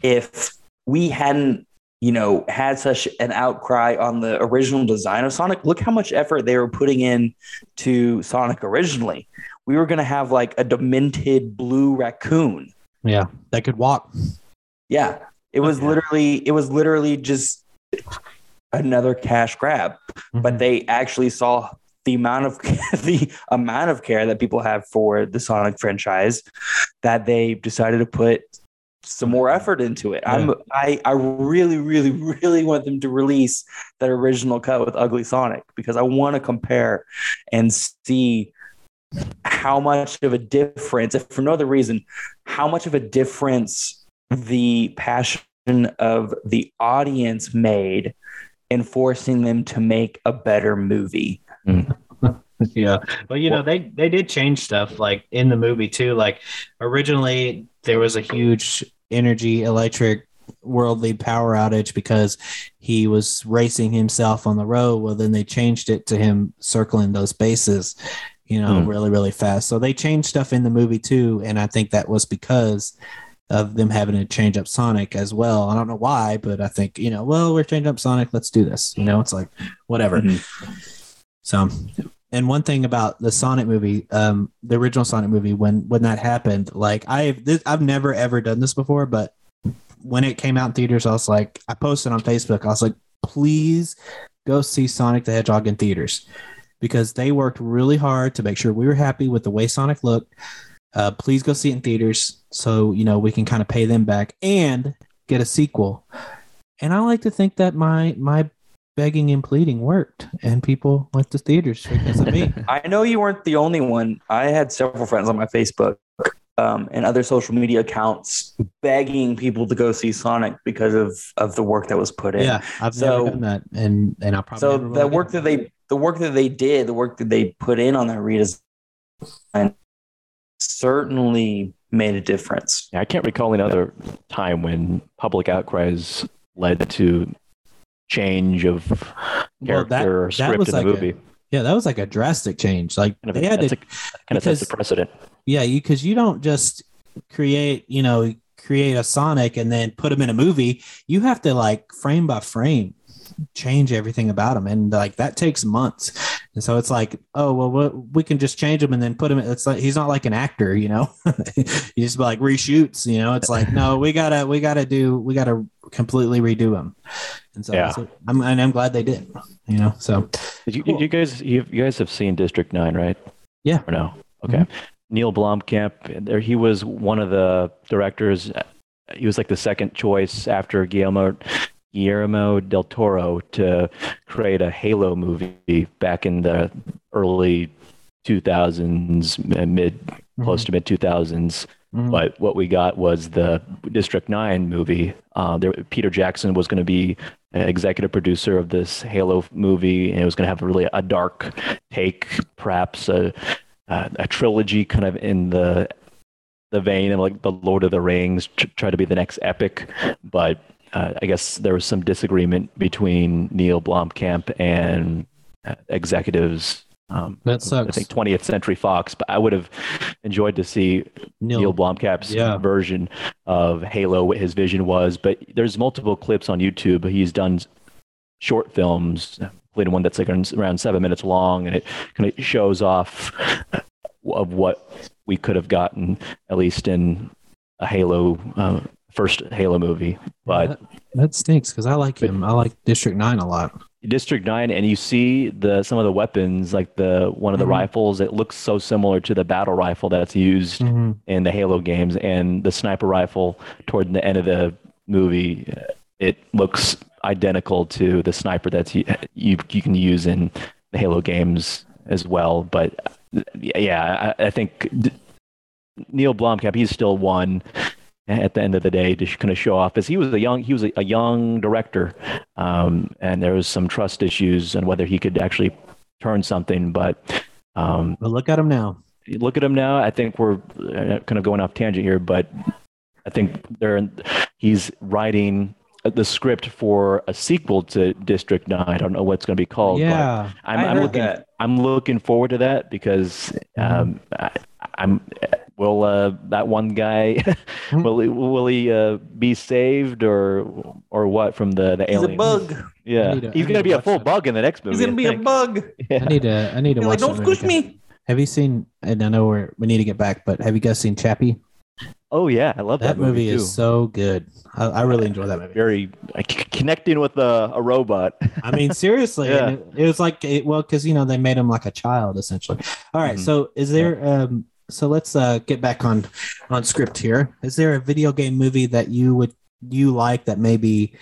if we hadn't you know had such an outcry on the original design of sonic look how much effort they were putting in to sonic originally we were going to have like a demented blue raccoon. Yeah, that could walk. Yeah. It was Okay. literally it was literally just another cash grab. But Mhm. they actually saw the amount of [laughs] the amount of care that people have for the Sonic franchise that they decided to put some more mm-hmm. effort into it. I'm I I really really [laughs] really want them to release that original cut with Ugly Sonic because I want to compare and see how much of a difference, if for no other reason, how much of a difference the passion of the audience made in forcing them to make a better movie. Mm-hmm. [laughs] yeah. Well you know they they did change stuff like in the movie too. Like originally there was a huge energy electric worldly power outage because he was racing himself on the road. Well then they changed it to him circling those bases you know Hmm. really really fast. So they changed stuff in the movie too and i think that was because of them having to change up sonic as well. I don't know why but i think you know well we're changing up sonic. Let's do this. You know it's like whatever. So, and one thing about the Sonic movie, um, the original Sonic movie, when when that happened, like I've this, I've never ever done this before, but when it came out in theaters, I was like, I posted on Facebook, I was like, please go see Sonic the Hedgehog in theaters because they worked really hard to make sure we were happy with the way Sonic looked. Uh, please go see it in theaters so you know we can kind of pay them back and get a sequel. And I like to think that my my begging and pleading worked, and people went to theaters because of me. [laughs] I know you weren't the only one. I had several friends on my Facebook um, and other social media accounts begging people to go see Sonic because of of the work that was put in. yeah, I've So- never done that, and and I probably so never the work that they the work that they did, the work that they put in on that redesign certainly made a difference. Yeah, I can't recall another time when public outcries led to change of Well, character that- or script in the like a- movie. yeah, that was like a drastic change. Like Kind of, they had to, a, kind of sets because- precedent. yeah, because you, don't just create, you know, create a Sonic and then put him in a movie. You have to like frame by frame change everything about him, and like that takes months. And so it's like, oh well, we, can just change him and then put him. It's like he's not like an actor, you know. [laughs] you just like reshoots, you know. It's like no, we gotta we gotta do we gotta completely redo him. And so Yeah. so I'm and I'm glad they did, you know. So you, Cool. you guys you, you guys have seen District Nine, right? Yeah. Or no? Okay. Mhm. Neil Blomkamp, there he was one of the directors. He was like the second choice after Guillermo Guillermo del Toro to create a Halo movie back in the early 2000s, uh, mid close to mid 2000s. Mhm. But what we got was the District Nine movie. Uh, there, Peter Jackson was going to be executive producer of this Halo movie, and it was going to have really a dark take, perhaps a, a, a trilogy, kind of in the the vein of like the Lord of the Rings, tr- try to be the next epic. But uh, I guess there was some disagreement between Neil Blomkamp and uh, executives. Um, That I think 20th Century Fox, but I would have enjoyed to see Neil, Neil Blomkamp's Yeah. version of Halo, what his vision was. But there's multiple clips on YouTube. He's done short films, including one that's like around seven minutes long, and it kind of shows off of what we could have gotten, at least in a Halo, uh, first Halo movie. But that, that stinks because I like him. I like District Nine a lot. District Nine, and you see the some of the weapons, like the one of the Mhm. rifles. It looks so similar to the battle rifle that's used in the Halo games, and the sniper rifle toward the end of the movie, uh, it looks identical to the sniper that's you you, you can use in the Halo games as well. But uh, yeah, I, I think D- Neil Blomkamp, he's still one at the end of the day to kind of show off as he was a young he was a, a young director um, and there was some trust issues and whether he could actually turn something but um, But look at him now. look at him now. I think we're uh, kind of going off tangent here, but I think they're he's writing the script for a sequel to District Nine. I don't know what's going to be called. yeah, but I'm, I I'm looking. that. I'm looking forward to that because um, I, I'm. Will uh, that one guy [laughs] will he, will he uh, be saved or or what from the the He's a bug. Yeah, I need to- I he's going to to be a full that. bug in the next movie. He's gonna be a bug. [laughs] Yeah. I need to. I need to He's watch. like, don't squish me. Have you seen? And I know we're, we need to get back, but have you guys seen Chappie? Oh yeah, I love That, movie. that, movie, too. is so good. I, I really enjoy that movie. very like, c- connecting with a, a robot. I mean, [laughs] seriously, Yeah. it, it was like, it, well, because you know they made him like a child essentially. All right, Mhm. so is there? Um, so let's uh, get back on on script here. Is there a video game movie that you would you like that maybe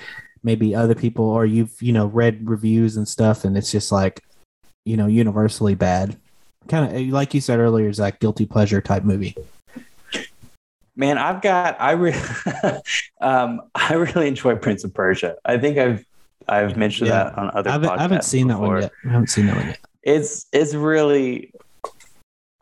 maybe other people or you've you know read reviews and stuff, and it's just like you know universally bad? Kind of like you said earlier, Zach, guilty pleasure type movie. Man, I've got I re- [laughs] um I really enjoy Prince of Persia. I think I've I've mentioned Yeah. that on other I haven't, I haven't seen that one yet. I haven't seen that one yet. It's it's really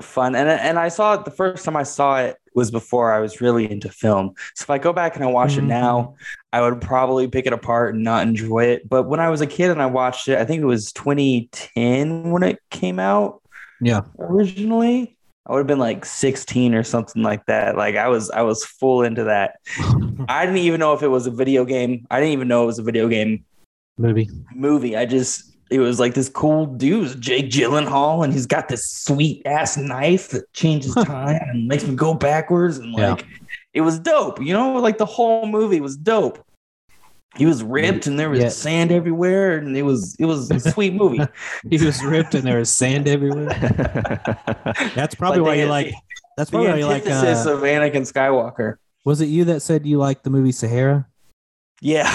fun. And and I saw it the first time I saw it was before I was really into film. So if I go back and I watch Mhm. it now, I would probably pick it apart and not enjoy it. But when I was a kid and I watched it, I think it was 2010 when it came out Yeah. originally. I would have been like 16 or something like that. Like I was I was full into that. [laughs] I didn't even know if it was a video game. I didn't even know it was a video game movie. movie. I just it was like this cool dude, Jake Gyllenhaal, and he's got this sweet ass knife that changes time and makes me go backwards. And Yeah. like it was dope, you know, like the whole movie was dope. He was ripped and there was Yeah. sand everywhere, and it was it was a sweet movie. [laughs] He was ripped and there was sand everywhere. [laughs] That's probably Like why the- you like. That's the probably why you like. antithesis Uh, of Anakin Skywalker. was it you that said you like the movie Sahara? Yeah,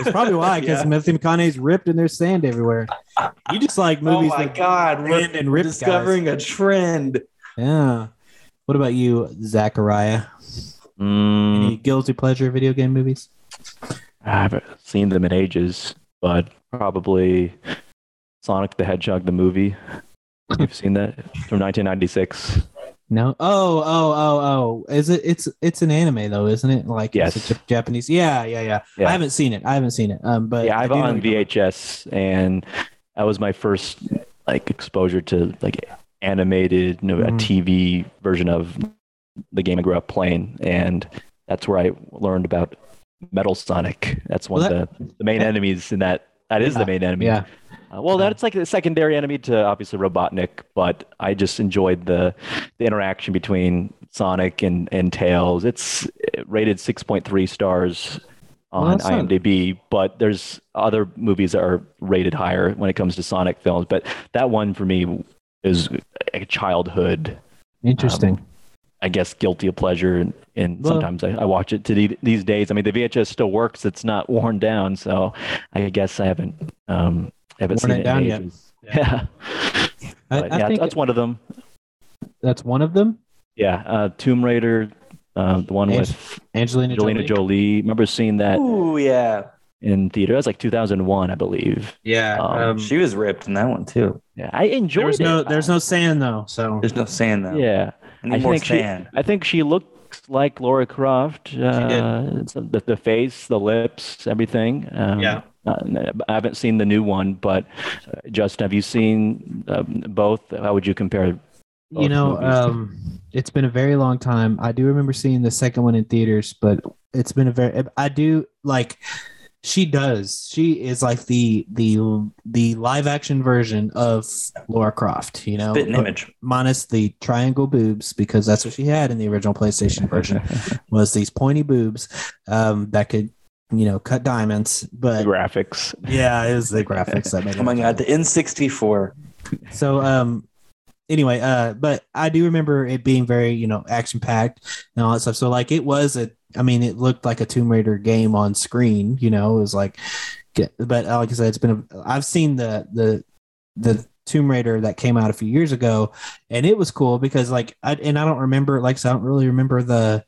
It's probably why because [laughs] Yeah. Matthew McConaughey's ripped and there's sand everywhere. You just like Oh movies. my with god, we're and ripped discovering a trend. Yeah. What about you, Zachariah? Mm, Any guilty pleasure video game movies? I haven't seen them in ages, but probably Sonic the Hedgehog the movie. You've seen that from 1996. No. Oh, oh, oh, oh. Is it? It's it's an anime though, isn't it? Like Yes. it's a Japanese. Yeah, yeah, yeah, Yeah. I haven't seen it. I haven't seen it. Um, but yeah, I have do on what you're talking VHS, and that was my first like exposure to like animated, you know, a Mhm. TV version of the game I grew up playing, and that's where I learned about Metal Sonic. That's one Well, of the, the main enemies in that. That is Yeah. the main enemy. Yeah. Uh, well, that's like a secondary enemy to obviously Robotnik, but I just enjoyed the the interaction between Sonic and and Tails. It's rated 6.3 stars Well, on not- IMDb, but there's other movies that are rated higher when it comes to Sonic films. But that one for me is a childhood, Interesting. I guess, guilty of pleasure, and, and Well- sometimes I, I watch it to the, these days. I mean, the VHS still works; it's not worn down, so I guess I haven't um, haven't Worn seen it it, down in yet. ages. Yeah. [laughs] I, I yeah, think that's one of them. that's one of them. Yeah, uh, Tomb Raider, uh, the one Ang- with Angelina, Angelina Jolie. Remember seeing that Oh yeah, in theater? That was like 2001, I believe. Yeah. Um, um, she was ripped in that one too. Yeah, I enjoyed there was it. no there's no sand though. So There's no sand though. Yeah, I need I more think she- I think she looks like Lara Croft. Uh, it's the, the face, the lips, everything. Um, Yeah. Uh, I haven't seen the new one, but uh, Justin, have you seen um, both? How would you compare? you know, um, it's been a very long time. I do remember seeing the second one in theaters, but it's been a very. I do like. She does. She is like the the the live action version of Lara Croft. You know, Spit an image. minus the triangle boobs because that's what she had in the original PlayStation version was these pointy boobs um, that could you know cut diamonds. The But graphics. yeah, it was the graphics that made it. [laughs] Oh my god, the N64. So um anyway, uh but I do remember it being very, you know, action packed and all that stuff. So like it was a I mean it looked like a Tomb Raider game on screen, you know, it was like but uh, like I said it's been a, I've seen the the the Tomb Raider that came out a few years ago and it was cool because like I and I don't remember like so I don't really remember the,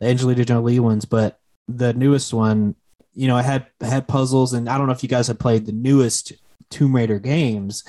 the Angelina Jolie ones, but the newest one, you know, I had had puzzles and I don't know if you guys have played the newest Tomb Raider games,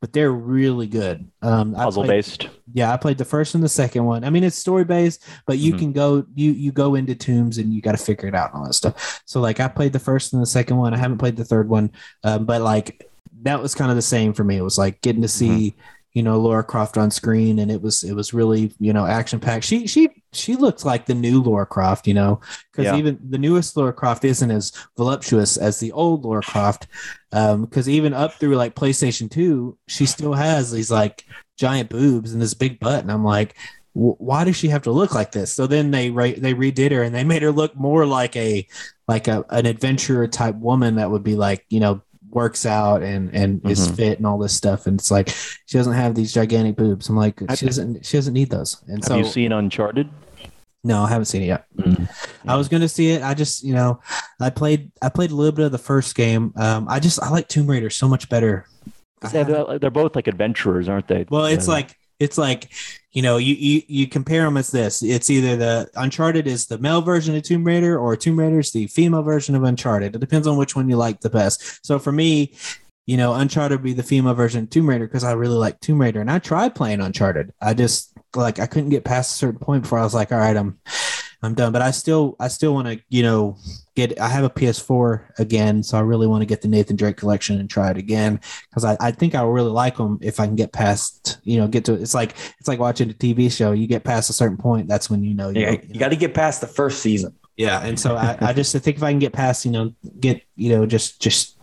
but they're really good. Um, Puzzle played- based. Yeah, I played the first and the second one. I mean, it's story based, but you Mhm. can go you you go into tombs and you got to figure it out and all that stuff. So like, I played the first and the second one. I haven't played the third one, um, but like that was kind of the same for me. It was like getting to see you know Lara Croft on screen, and it was it was really you know action packed. She she she looked like the new Lara Croft, you know, because Yeah. even the newest Lara Croft isn't as voluptuous as the old Lara Croft. Um, because even up through like PlayStation Two, she still has these like giant boobs and this big butt, and I'm like, "Wh- why does she have to look like this? So then they re- they redid her and they made her look more like a like a an adventurer type woman that would be like you know works out and and is Mhm. fit and all this stuff. And it's like she doesn't have these gigantic boobs. I'm like she doesn't she doesn't need those. And Have so you seen Uncharted? no, I haven't seen it yet. I was gonna see it. I just, you know, I played I played a little bit of the first game. Um, I just I like Tomb Raider so much better. Yeah, they're, they're both like adventurers, aren't they? Well, it's Uh, like it's like you know you, you you compare them as this. It's either the Uncharted is the male version of Tomb Raider or Tomb Raider is the female version of Uncharted. It depends on which one you like the best. So for me, you know, Uncharted would be the female version of Tomb Raider because I really like Tomb Raider and I tried playing Uncharted. I just like I couldn't get past a certain point before I was like, all right, I'm I'm done. But I still I still want to you know get I have a PS4 again, so I really want to get the Nathan Drake collection and try it again because I, I think I really like them if I can get past you know get to it's like it's like watching a TV show. You get past a certain point, that's when you know you, Yeah, you you got to get past the first season. Yeah. And so I, I just I think if I can get past you know get you know just just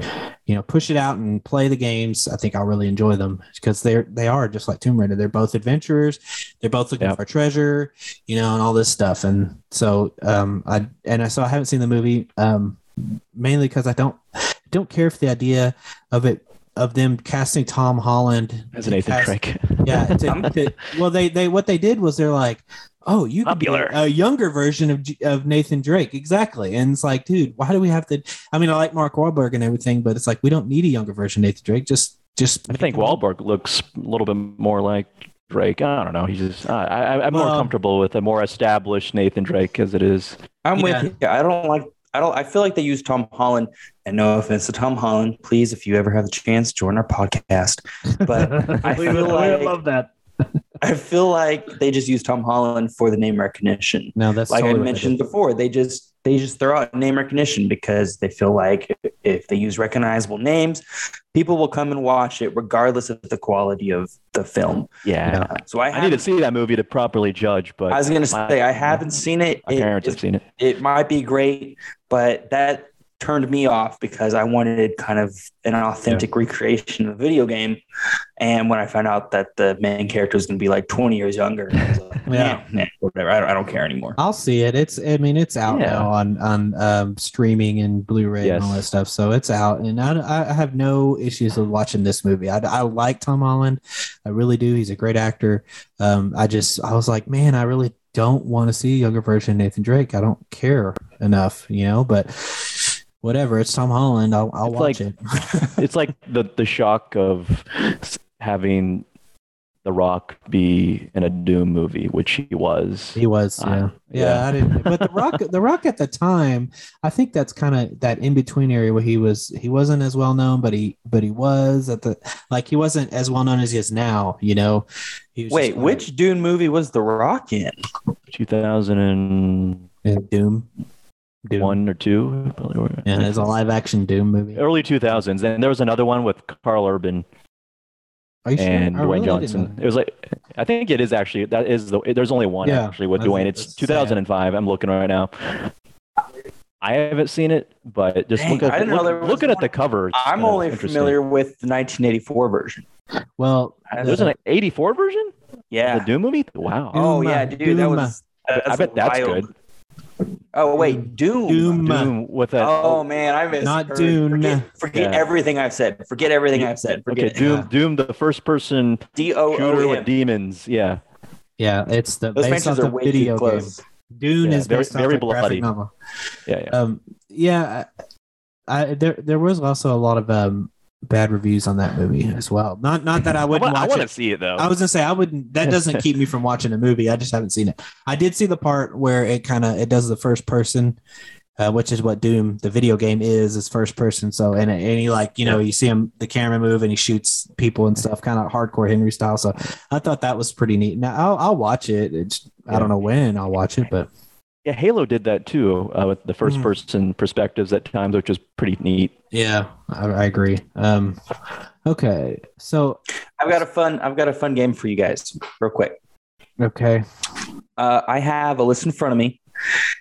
you know push it out and play the games, I think I'll really enjoy them because they're they are just like Tomb Raider. They're both adventurers. They're both looking Yeah. for treasure, you know, and all this stuff. And so um I and I so I haven't seen the movie um mainly because I don't don't care for the idea of it of them casting Tom Holland as to Nathan cast- Drake. yeah. to- [laughs] to- well, they they what they did was they're like, oh, you could be a younger version of of Nathan Drake, exactly. And it's like, dude, why do we have to? I mean, I like Mark Wahlberg and everything, but it's like we don't need a younger version of Nathan Drake. Just just I think Wahlberg looks a little bit more like Drake. I don't know. He's just I, I, I'm more Well- comfortable with a more established Nathan Drake as it is. I'm Yeah. with you. I don't like. I don't. I feel like they use Tom Holland, and no offense to Tom Holland, please, if you ever have the chance, join our podcast. But [laughs] I feel like that. I feel like they just use Tom Holland for the name recognition. No, that's like totally I mentioned did. before, they just they just throw out name recognition because they feel like if they use recognizable names, people will come and watch it regardless of the quality of the film. Yeah. Uh, so I, I need to see that movie to properly judge, but I was going to my- say I haven't seen it. my It- parents it, have seen it. it might be great, but that turned me off because I wanted kind of an authentic recreation of a video game. And when I found out that the main character was going to be like 20 years younger, I was like, Yeah. yeah, whatever. I don't, I don't care anymore. I'll see it. It's I mean it's out Yeah. now on on um, streaming and Blu-ray and all that stuff. So it's out, and I, I have no issues with watching this movie. I, I like Tom Holland, I really do. He's a great actor. Um, I just I was like, man, I really don't want to see a younger version of Nathan Drake. I don't care enough, you know. But whatever, it's Tom Holland. I'll I'll watch like- it. [laughs] it's like the the shock of having The Rock be in a Doom movie, which he was. He was, yeah, Uh, yeah. yeah. I didn't, but the Rock, the Rock at the time, I think that's kind of that in between area where he was. He wasn't as well known, but he, but he was at the like he wasn't as well known as he is now. You know, he was Wait, which Dune movie was The Rock in? 2001 in Doom, Doom. or two, Yeah, it's a live action Doom movie. early 2000s. And there was another one with Karl Urban Are you sure? and Dwayne really Johnson. It was like I think it is actually that is the there's only one Yeah, actually with I Dwayne. It's that's 2005. I'm looking right now. I haven't seen it, but just Dang, look at I didn't know look- there was looking at the cover. I'm only familiar with the 1984 version. Well, There's an 84 version. Yeah. The Doom movie. Wow. oh Doom, yeah, dude, Doom, that was. I bet that's wild. good. Oh wait, Doom. Doom. Doom with a Oh man, I missed. Not Dune. Forget, forget Yeah. everything I've said. Forget everything I've said. okay. Forget Doom. Yeah. Doom, the first person D O shooter with demons. Yeah. yeah, it's the Those based off are the way video too game. close. Dune Yeah, is very- based off very the graphic bloody. novel. Yeah. Yeah. Um, yeah, I, I there there was also a lot of um bad reviews on that movie as well. Not not that I I, wouldn't I watch want it. to see it though. I was gonna say I wouldn't. That [laughs] doesn't keep me from watching a movie. I just haven't seen it. I did see the part where it kind of it does the first person, uh, which is what Doom the video game is. Is first person. So and and he like you know you see him the camera move and he shoots people and stuff, kind of hardcore Henry style. So I thought that was pretty neat. Now I'll, I'll watch it. It's, I don't know when I'll watch it, but yeah. Halo did that too uh, with the first Mhm. person perspectives at times, which was pretty neat. yeah, I, I agree. Um, okay, so I've got a fun. I've got a fun game for you guys, real quick. okay, Uh, I have a list in front of me.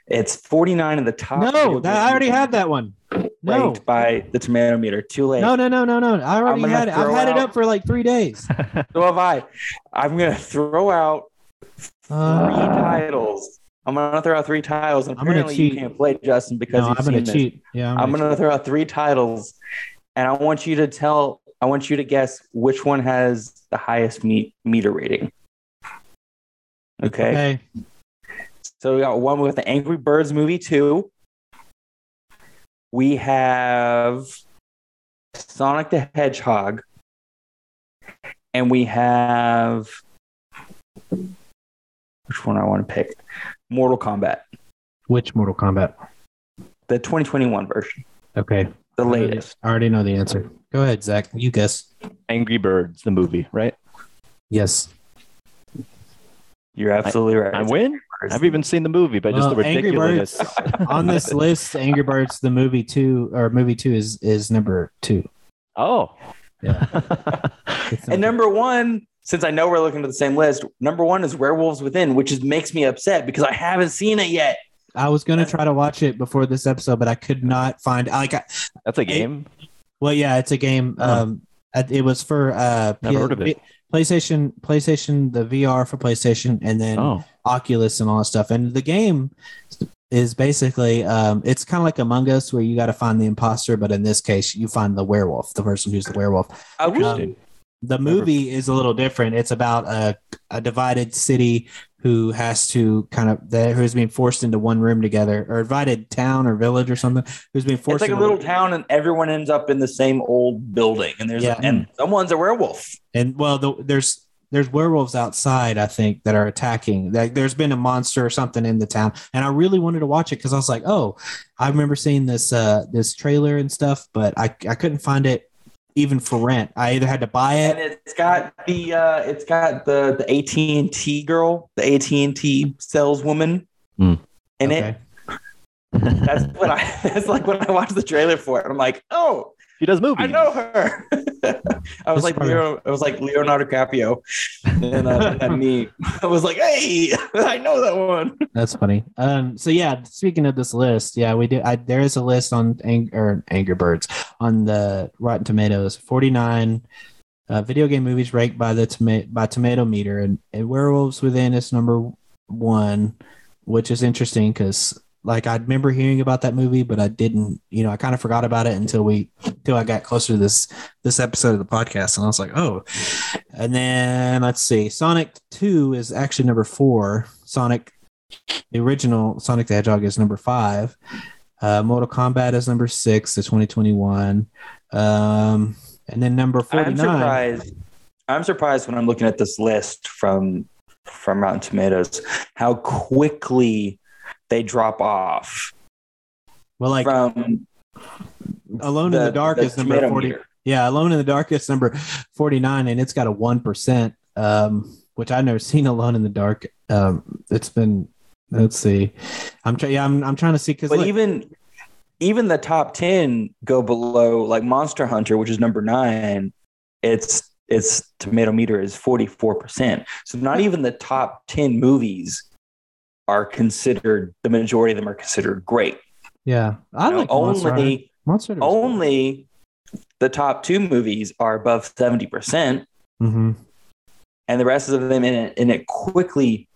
It's 49 of the top. no, video that, I already games. had that one. No. raked by the tomato meter. Too late. No, no, no, no, no. I already gonna had it. I've throw had it out- up for like three days. [laughs] So have I. I'm gonna throw out three Uh, titles. I'm gonna throw out three titles, and I'm gonna apparently you can't play Justin because no, I'm gonna this. cheat. Yeah, I'm gonna throw out three titles, and I want you to tell. I want you to guess which one has the highest meet, meter rating. Okay. Okay. So we got one with the Angry Birds movie two. We have Sonic the Hedgehog, and we have which one I want to pick? Mortal Kombat, Which Mortal Kombat? the 2021 version, Okay. the latest. I already know the answer. Go ahead, Zach. You guess. Angry Birds, the movie, right? Yes. You're absolutely right. I win. I haven't even seen the movie, but just Well, the Angry ridiculous. [laughs] On this list, Angry Birds, the movie two or movie two is is number two. oh, Yeah. [laughs] And number one, since I know we're looking at the same list, number one is Werewolves Within, which is makes me upset because I haven't seen it yet. I was gonna try to watch it before this episode, but I could not find. Like, I, that's a game. well, yeah, it's a game. Oh. Um, it was for uh, Never heard of it. PlayStation, PlayStation, the VR for PlayStation, and then Oh, Oculus and all that stuff. And the game is basically um, it's kind of like Among Us, where you got to find the imposter, but in this case, you find the werewolf, the person who's the werewolf. I wish interesting. The movie is a little different. It's about a, a divided city who has to kind of that who's being forced into one room together, or divided town or village or something who's being forced. it's like a little town and everyone ends up in the same old building and there's Yeah. and someone's a werewolf and well, the, there's there's werewolves outside. I think that are attacking. Like, there's been a monster or something in the town, and I really wanted to watch it because I was like, oh, I remember seeing this uh this trailer and stuff, but I I couldn't find it even for rent. I either had to buy and it. it's got the uh it's got the the AT&T girl the AT&T saleswoman Hmm. in Okay. it that's what I [laughs] that's like when I watched the trailer for it I'm like oh he does movies. I know her [laughs] I was like Leo, I was like Leonardo DiCaprio and uh, and me [laughs] I was like hey [laughs] I know that one That's funny. Um. So yeah, speaking of this list, yeah, we do. I, there is a list on Ang- or Angry Birds on the Rotten Tomatoes. Forty nine uh, video game movies ranked by the toma- by Tomato Meter, and, and Werewolves Within is number one, which is interesting because like I remember hearing about that movie, but I didn't. You know, I kind of forgot about it until we until I got closer to this this episode of the podcast, and I was like, oh. And then let's see, Sonic Two is actually number four. Sonic the original Sonic the Hedgehog is number five. Uh, Mortal Kombat is number six, the 2021. Um, and then number I'm 49. surprised. I'm surprised when I'm looking at this list from from Rotten Tomatoes how quickly they drop off Well, like from Alone in the Dark is number 40. meter. Yeah, Alone in the Dark is number 49, and it's got a 1%, um, which I've never seen Alone in the Dark. Um, it's been, let's see. I'm trying, yeah, I'm, I'm trying to see because But even even the top ten go below like Monster Hunter, which is number nine. It's its tomato meter is 44 percent. So not even the top ten movies are considered. The majority of them are considered great. yeah, I You know, like only Monster Hunter was cool. only the top two movies are above 70% Mhm. and the rest of them in it, and it quickly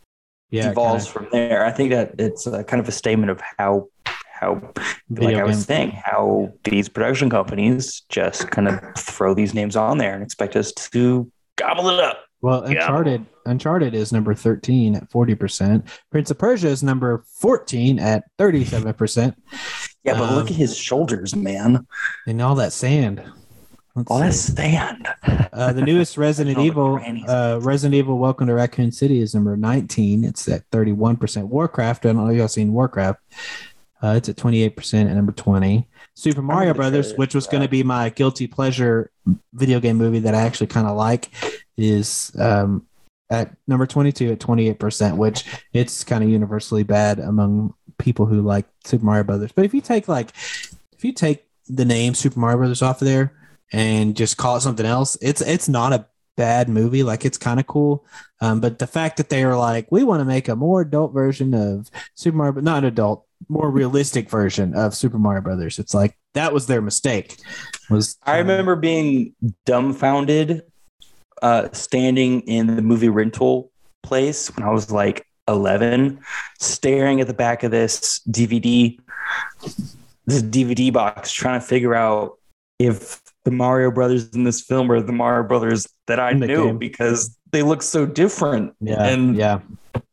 Yeah, evolves kinda from there i think that it's a, kind of a statement of how how like video i was game. saying how these production companies just kind of throw these names on there and expect us to gobble it up Well, Yeah. Uncharted Uncharted is number 13 at 40%. Prince of Persia is number 14 at 37%. yeah but Um, look at his shoulders man And all that sand. Let's all that sand Uh, the newest [laughs] Resident Evil, uh, Resident Evil Welcome to Raccoon City is number 19. It's at 31%. Warcraft, I don't know if y'all seen Warcraft. Uh, it's at 28% at number 20. Super Mario Brothers, which was going to be my guilty pleasure video game movie that I actually kind of like, is um, at number 22 at 28%, which it's kind of universally bad among people who like Super Mario Brothers. But if you take like, if you take the name Super Mario Brothers off of there and just call it something else, it's it's not a bad movie. Like it's kind of cool. Um, but the fact that they are like, we want to make a more adult version of Super Mario, but not adult, more realistic version of Super Mario Brothers. It's like that was their mistake. Was I remember being dumbfounded, uh, standing in the movie rental place when I was like 11, staring at the back of this DVD, this DVD box, trying to figure out if the Mario Brothers in this film are the Mario Brothers that I knew game. because they look so different yeah, and- yeah.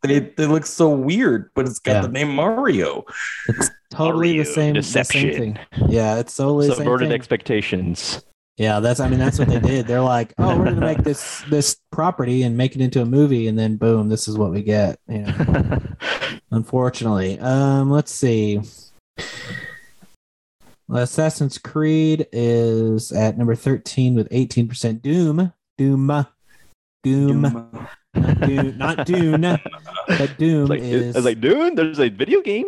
they they look so weird, but it's got Yeah. the name Mario. It's totally the Mario same the same deception. thing. Yeah, it's totally the same Subverted thing. expectations. Yeah, that's I mean that's what they did. They're like, oh, we're gonna make this [laughs] this property and make it into a movie, and then boom, this is what we get. You know, [laughs] unfortunately. Um, let's see. Assassin's Creed is at number thirteen with eighteen percent. Doom, Doom, Doom, not Dune, not [laughs] Dune, but Doom It's like, is I was like, dude, there's a video game.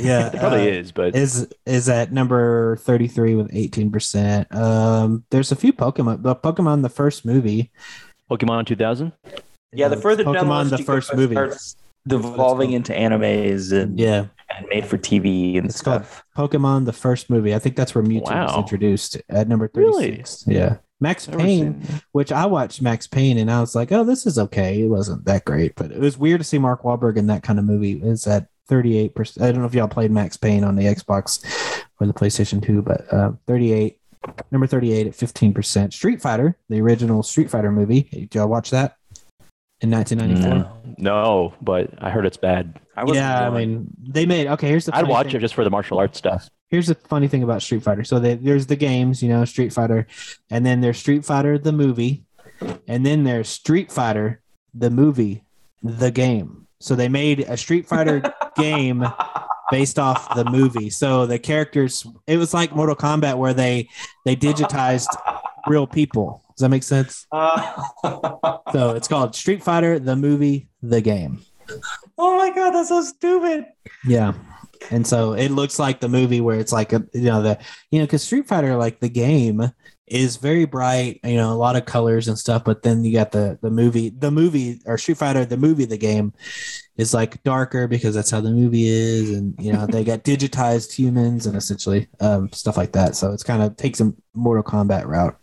yeah, It probably uh, is, but is is at number 33 with 18%. Um there's a few Pokemon. The Pokemon the first movie. Pokemon 2000. Yeah, the uh, further down Pokemon list the you first movie. starts devolving into animes and, Yeah, and made for TV and It's called stuff. Pokemon the first movie. I think that's where Mewtwo was introduced at number Really? 36. Yeah. Max Never Payne, which I watched Max Payne and I was like, oh, this is okay. It wasn't that great, but it was weird to see Mark Wahlberg in that kind of movie. It's at 38%. I don't know if y'all played Max Payne on the Xbox or the PlayStation 2, but uh, 38, number 38 at 15%. Street Fighter, the original Street Fighter movie. Did y'all watch that in 1994? Mm, no, but I heard it's bad. I wasn't Yeah, I mean, they made okay. Here's the I'd watch thing. it just for the martial arts stuff. here's the funny thing about Street Fighter. So they, there's the games, you know, Street Fighter, and then there's Street Fighter the movie, and then there's Street Fighter the movie, the game. So they made a Street Fighter [laughs] game based off the movie. So the characters, it was like Mortal Kombat where they they digitized real people. Does that make sense? Uh, [laughs] so it's called Street Fighter the movie, the game. oh my god, that's so stupid. Yeah. And so it looks like the movie where it's like a you know the you know because Street Fighter like the game is very bright you know a lot of colors and stuff but then you got the the movie the movie or Street Fighter the movie the game is like darker because that's how the movie is and you know they got [laughs] digitized humans and essentially um, stuff like that so it's kind of takes a Mortal Kombat route.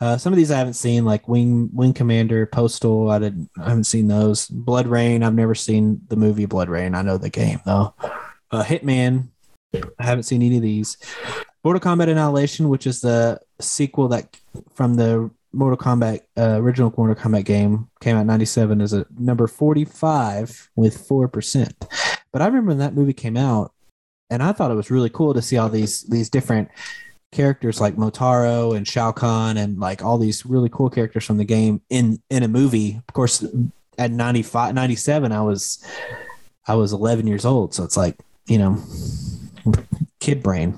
Uh, some of these I haven't seen, like Wing Wing Commander, Postal. I didn't, I haven't seen those. BloodRayne. I've never seen the movie BloodRayne. I know the game though. Uh, Hitman. I haven't seen any of these. Mortal Kombat Annihilation, which is the sequel that from the Mortal Kombat uh, original Mortal Kombat game, came out in '97 as a number 45 with four percent. But I remember when that movie came out, and I thought it was really cool to see all these these different characters like Motaro and Shao Kahn and like all these really cool characters from the game in in a movie. Of course, at 95, 97, I was I was 11 years old, so it's like you know, kid brain.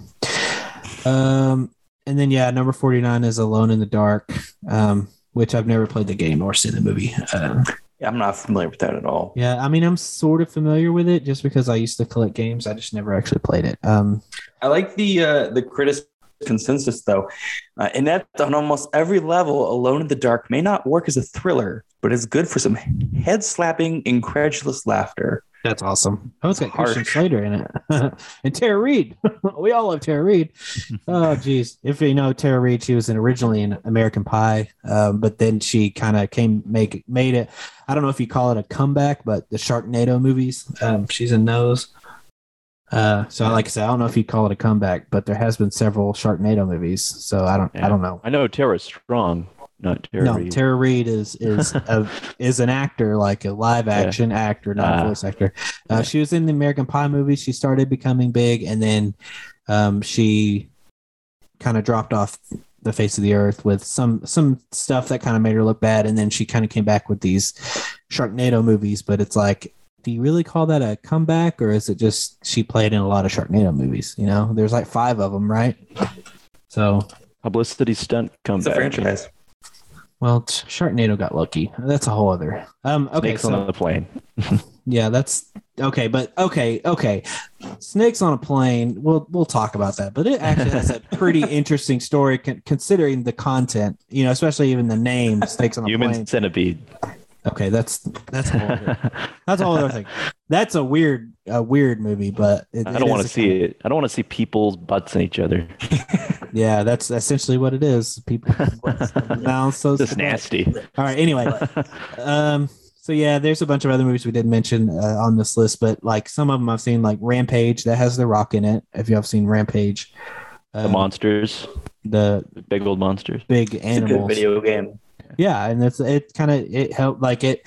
Um, and then yeah, number 49 is Alone in the Dark, um, which I've never played the game or seen the movie. Uh, Yeah, I'm not familiar with that at all. yeah, I mean, I'm sort of familiar with it just because I used to collect games. I just never actually played it. Um, I like the uh, the critic consensus though, uh, in that on almost every level, Alone in the Dark may not work as a thriller, but is good for some head slapping, incredulous laughter. That's awesome. Oh, it's got Harsh. Christian Slater in it, [laughs] and Tara Reid. [laughs] we all love Tara Reid. [laughs] Oh, geez. If you know Tara Reid, she was in originally in American Pie, um, but then she kind of came make made it. I don't know if you call it a comeback, but the Sharknado movies, um, she's in those. Uh, so like I said, I don't know if you call it a comeback, but there has been several Sharknado movies. So I don't, I don't know. I know Tara Strong, not Tara. no, Reid. Tara Reid is [laughs] is a, is an actor, like a live action actor, not a Ah. voice actor. Uh, Yeah. She was in the American Pie movie. She started becoming big, and then um, she kind of dropped off the face of the earth with some some stuff that kind of made her look bad. And then she kind of came back with these Sharknado movies. But it's like, do you really call that a comeback, or is it just she played in a lot of Sharknado movies? You know, there's like five of them, right? So Publicity stunt It's a comeback. franchise. Well, Sharknado got lucky. That's a whole other. Um. Okay. Snakes So on the plane. [laughs] yeah, that's okay. But okay, okay. Snakes on a plane. We'll we'll talk about that. But it actually has a pretty [laughs] interesting story con- considering the content. You know, especially even the name Snakes on a Human plane. centipede. Okay, that's that's a [laughs] that's a whole other thing. that's a weird, a weird movie, but it, I don't want to see kind it. I don't want to see people's butts in each other. [laughs] yeah, that's essentially what it is. People, now so Just nasty. All right. Anyway, um, so yeah, there's a bunch of other movies we didn't mention uh, on this list, but like some of them I've seen, like Rampage, that has The Rock in it. If you have seen Rampage, The Um, monsters, the the big old monsters. big It's a animals. good video game. Yeah, and it's it kind of it helped like it.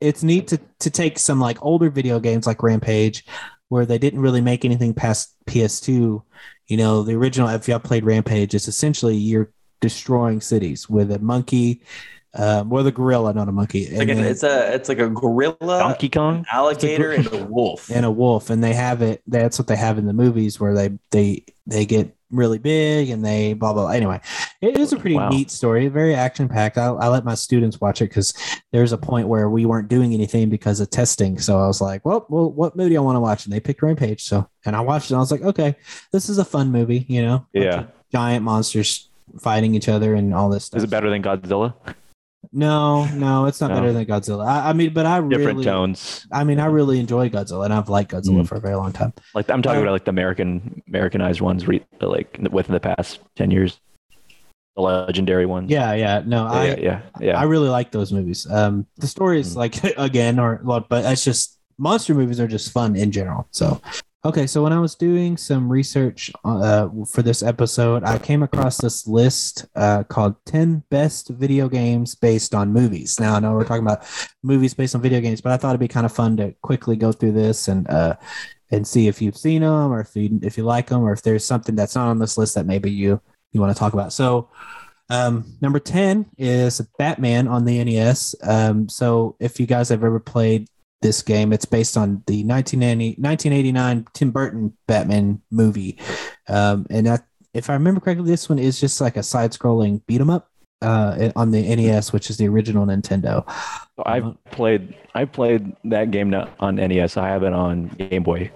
It's neat to to take some like older video games like Rampage, where they didn't really make anything past PS2. You know, the original. If y'all played Rampage, it's essentially you're destroying cities with a monkey, um, with a gorilla, not a monkey, It's like, and, a, then- it's a it's like a gorilla, Donkey Kong. an alligator, and a wolf. and a wolf, and they have it. That's what they have in the movies where they they they get really big and they blah blah. blah. Anyway, it is a pretty Wow. neat story, very action packed. I, I let my students watch it because there's a point where we weren't doing anything because of testing. So I was like, well, well, what movie I want to watch? And they picked Rampage. So and I watched it. And I was like, okay, this is a fun movie. You know, Yeah. giant monsters fighting each other and all this stuff. Is it better than Godzilla? No, no, it's not No. better than Godzilla. I, I mean, but I Different really, tones. I mean, I really enjoy Godzilla, and I've liked Godzilla Mm. for a very long time. Like I'm talking Uh, about like the American Americanized ones, re, like within the past ten years, the legendary ones. Yeah, yeah. No, I yeah, yeah, yeah. I really like those movies. Um, the stories, Mm. like [laughs] again, or but it's just monster movies are just fun in general. So, okay, so when I was doing some research uh, for this episode, I came across this list uh, called 10 Best Video Games Based on Movies. Now, I know we're talking about movies based on video games, but I thought it'd be kind of fun to quickly go through this and uh, and see if you've seen them or if you if you like them or if there's something that's not on this list that maybe you you want to talk about. So, um, number 10 is Batman on the NES. Um, so if you guys have ever played this game, it's based on the 1990, 1989 Tim Burton Batman movie. Um, and that, if I remember correctly, this one is just like a side scrolling beat 'em up uh, on the NES, which is the original Nintendo. I've played I played that game on NES. I have it on Game Boy.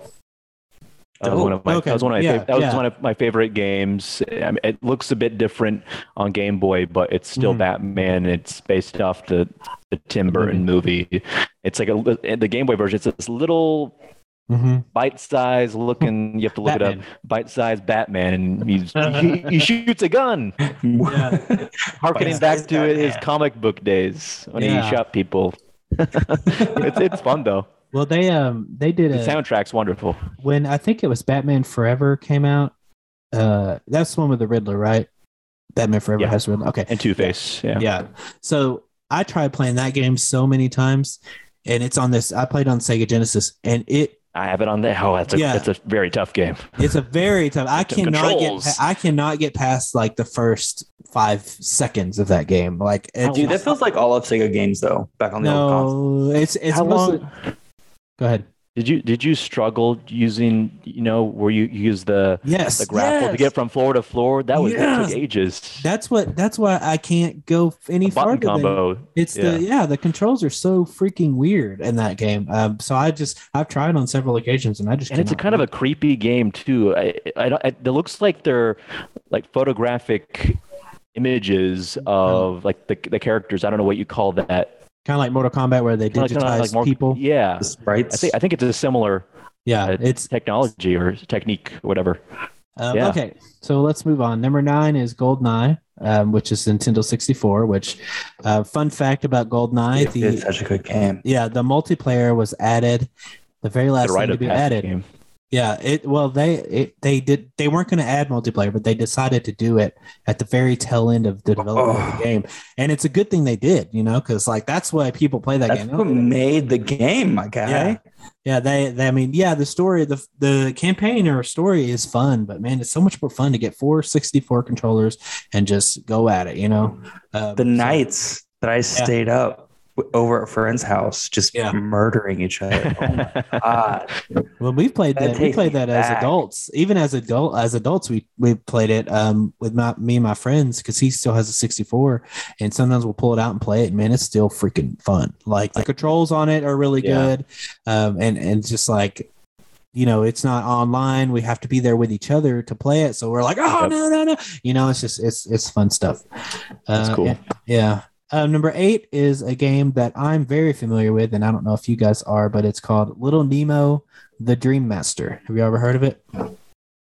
That was one of my, Okay. that was one of my, Yeah, that was yeah. one of my favorite games. I mean, it looks a bit different on Game Boy, but it's still Mhm. Batman. It's based off the, the Tim Burton movie. It's like a the Game Boy version. It's this little Mm-hmm. bite-sized looking. You have to look it up. Bite-sized Batman, and he's, he, he shoots a gun, [laughs] harkening back to his comic book days when Yeah. he shot people. [laughs] it's it's fun though. Well, they um they did The a soundtrack's wonderful. when I think it was Batman Forever came out. Uh, that's the one with the Riddler, right? Batman Forever Yeah. has Riddler. Okay, And Two Face, yeah. yeah. So I tried playing that game so many times, and it's on this. I played on Sega Genesis, and it I have it on there. Oh, that's a Yeah. that's a very tough game. it's a very tough. I cannot get. controls. pa- I cannot get past like the first five seconds of that game. Like, it, Dude, that feels like all of Sega games though. Back on the old console. no, it's it's How mostly. long Go ahead. did you did you struggle using you know where you use the Yes, the grapple to get from floor to floor? That was that took ages. that's what. That's why I can't go any A button farther. than- combo. It's the yeah, the controls are so freaking weird in that game. Um, so I just I've tried on several occasions and I just and it's a kind of a creepy game too. I, I, don't- it looks like they're like photographic images Mm-hmm. of like the the characters. I don't know what you call that. It. kind of like Mortal Kombat where they Kinda- digitize kinda like more- people. Yeah, The sprites. I think I think it's a similar Yeah, uh, it's technology or technique, or whatever. um, yeah. okay. So let's move on. Number nine is GoldenEye, um, which is Nintendo 64. Which uh, fun fact about GoldenEye, it's the such a good game. yeah the multiplayer was added. The very last the thing to be added. game. Yeah, it well they it, they did they weren't going to add multiplayer, but they decided to do it at the very tail end of the development of Oh. the game, and it's a good thing they did, you know, because like that's why people play that That's game. what made the game, my guy. Yeah. Yeah, they, they I mean, yeah, the story, the the campaign or story is fun, but man, it's so much more fun to get four 64 controllers and just go at it, you know. Um, The so- nights that I stayed up w- over at a friend's house, just Yeah. murdering each other. [laughs] Oh! Well, we've played That that. We played me that as back. adults. Even as adult as adults, we we played it um with my me and my friends because he still has a 64, and sometimes we'll pull it out and play it. And man, it's still freaking fun. Like the controls on it are really Yeah. good, um, and and just like you know, it's not online. We have to be there with each other to play it. So we're like, oh Yep. no no no, you know, it's just it's it's fun stuff. That's Uh, cool. yeah, Yeah. Uh, number eight is a game that I'm very familiar with, and I don't know if you guys are, but it's called Little Nemo: The Dream Master. Have you ever heard of it?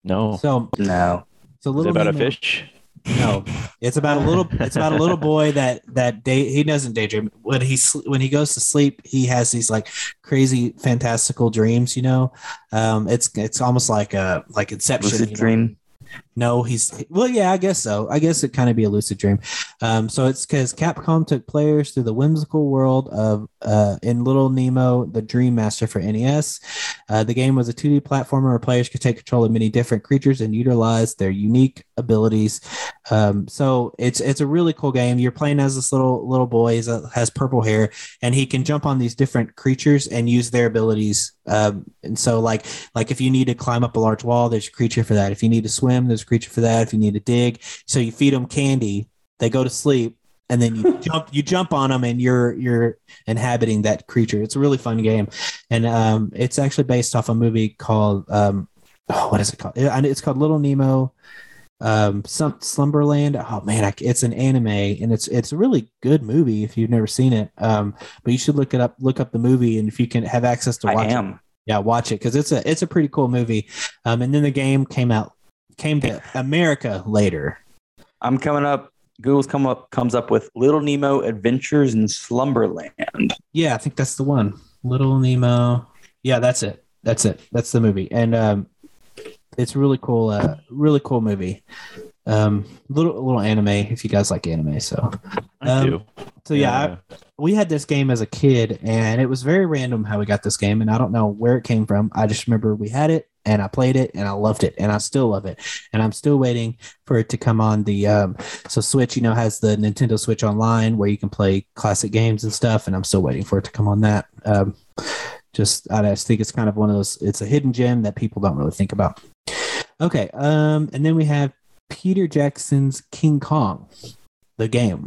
No. So, No. so Is Little it about Nemo, a fish? No, it's about a little. It's about a little [laughs] boy that that day he doesn't daydream when he when he goes to sleep. He has these like crazy fantastical dreams. You know, um, it's it's almost like a like Inception. Lucid you know? No, he's well, yeah, I guess so. I guess it kind of be a lucid dream. Um, so it's because Capcom took players through the whimsical world of uh, in Little Nemo, the Dream Master for NES. Uh, the game was a 2D platformer where players could take control of many different creatures and utilize their unique abilities. Um, so it's it's a really cool game. You're playing as this little little boy. He has purple hair, and he can jump on these different creatures and use their abilities. Um, and so like like if you need to climb up a large wall, there's a creature for that. If you need to swim, there's a creature for that. If you need to dig, so you feed them candy, they go to sleep, and then you [laughs] jump you jump on them, and you're you're inhabiting that creature. It's a really fun game, and um, it's actually based off a movie called um, oh, what is it called? It- It's called Little Nemo. Um, some Slumberland. Oh man, I, it's an anime, and it's it's a really good movie if you've never seen it. Um, but you should look it up. Look up the movie, and if you can have access to watch it, yeah, watch it because it's a it's a pretty cool movie. Um, and then the game came out came to America later. I'm coming up. Google's come up comes up with Little Nemo Adventures in Slumberland. Yeah, I think that's the one. Little Nemo. Yeah, that's it. That's it. That's the movie, and um, it's a really cool. Uh, really cool movie. Um, little little anime if you guys like anime. So I Um, do. so yeah, I, we had this game as a kid, and it was very random how we got this game, and I don't know where it came from. I just remember we had it, and I played it, and I loved it, and I still love it, and I'm still waiting for it to come on the. Um, so Switch, you know, has the Nintendo Switch Online where you can play classic games and stuff, and I'm still waiting for it to come on that. Um, just I just think it's kind of one of those. It's a hidden gem that people don't really think about. Okay, um, and then we have Peter Jackson's King Kong, the game.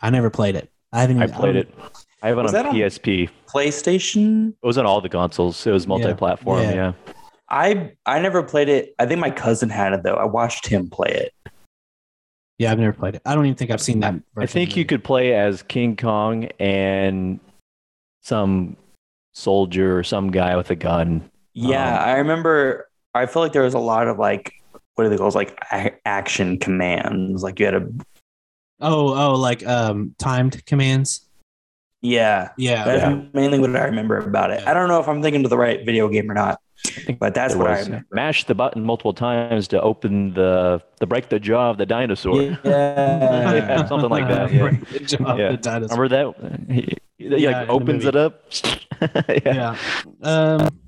I never played it. I haven't. I Even, played it. I have it on that on- PSP. PlayStation. It was on all the consoles. It was multi-platform. Yeah. Yeah. I I never played it. I think my cousin had it though. I watched him play it. Yeah, I've never played it. I don't even think I've seen that. I think you could play as King Kong and some soldier or some guy with a gun. Yeah, Um, I remember. I feel like there was a lot of like what are they called? Like a- action commands. Like you had a Oh, oh, like um, timed commands. yeah. Yeah, That's Yeah. mainly what I remember about it. I don't know if I'm thinking of the right video game or not, but that's It what I remember. mash the button multiple times to open the to break the jaw of the dinosaur. Yeah. Yeah, [laughs] something like that, yeah. Break the jaw of the dinosaur. Remember that? He, he, Yeah, like opens it up. [laughs] yeah. yeah. Um,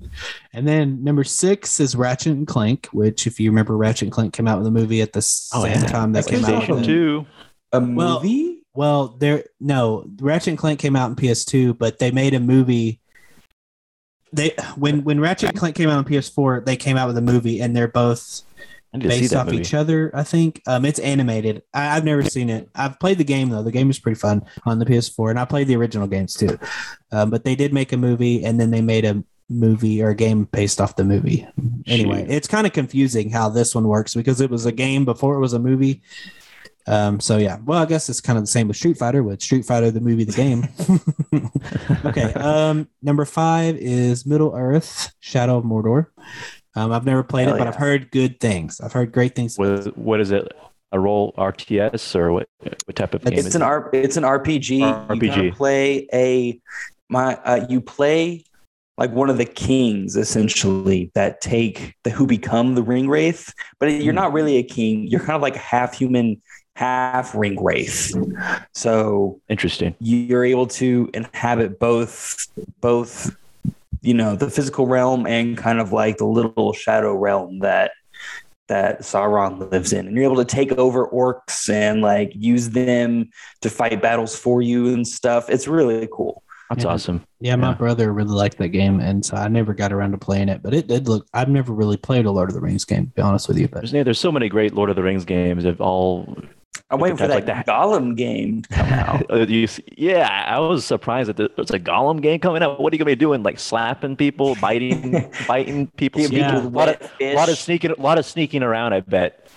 and then number six is Ratchet and Clank, which, if you remember, Ratchet and Clank came out with a movie at the Oh, same yeah. time that came out. PlayStation with- Two. A Well- movie? Well, there no Ratchet and Clank came out in PS2, but they made a movie. They when when Ratchet and Clank came out on PS4, they came out with a movie, and they're both I need to see based off movie. each other. I think um, it's animated. I, I've never seen it. I've played the game though. The game is pretty fun on the PS4, and I played the original games too. Um, but they did make a movie, and then they made a movie or a game based off the movie. Anyway, it's kind of confusing how this one works because it was a game before it was a movie. Um, so yeah, well, I guess it's kind of the same with Street Fighter, with Street Fighter the movie, the game. [laughs] okay. Um, number five is Middle Earth: Shadow of Mordor. Um, I've never played Hell it, but yeah. I've heard good things. I've heard great things. What, what is it? A role RTS or what? What type of game? It's is an it? R. It's an RPG. RPG. gotta play a my. Uh, you play like one of the kings essentially that take the who become the ring wraith, but you're not really a king. You're kind of like a half human, half ring wraith. So Interesting. you're able to inhabit both both you know the physical realm and kind of like the little shadow realm that that Sauron lives in and you're able to take over orcs and like use them to fight battles for you and stuff it's really cool That's Yeah. awesome. Yeah, my Yeah. brother really liked that game, and so I never got around to playing it. But it did look. I've never really played a Lord of the Rings game, to be honest with you. But There's, there's so many great Lord of the Rings games. Of all, I'm waiting for Like that, that. Gollum game to come [laughs] out Uh, you see- yeah, I was surprised that there's a Gollum game coming out. What are you gonna be doing? Like slapping people, biting, [laughs] biting people, Yeah, sneaking, a lot of, Wet lot of sneaking, a lot of sneaking around. I bet.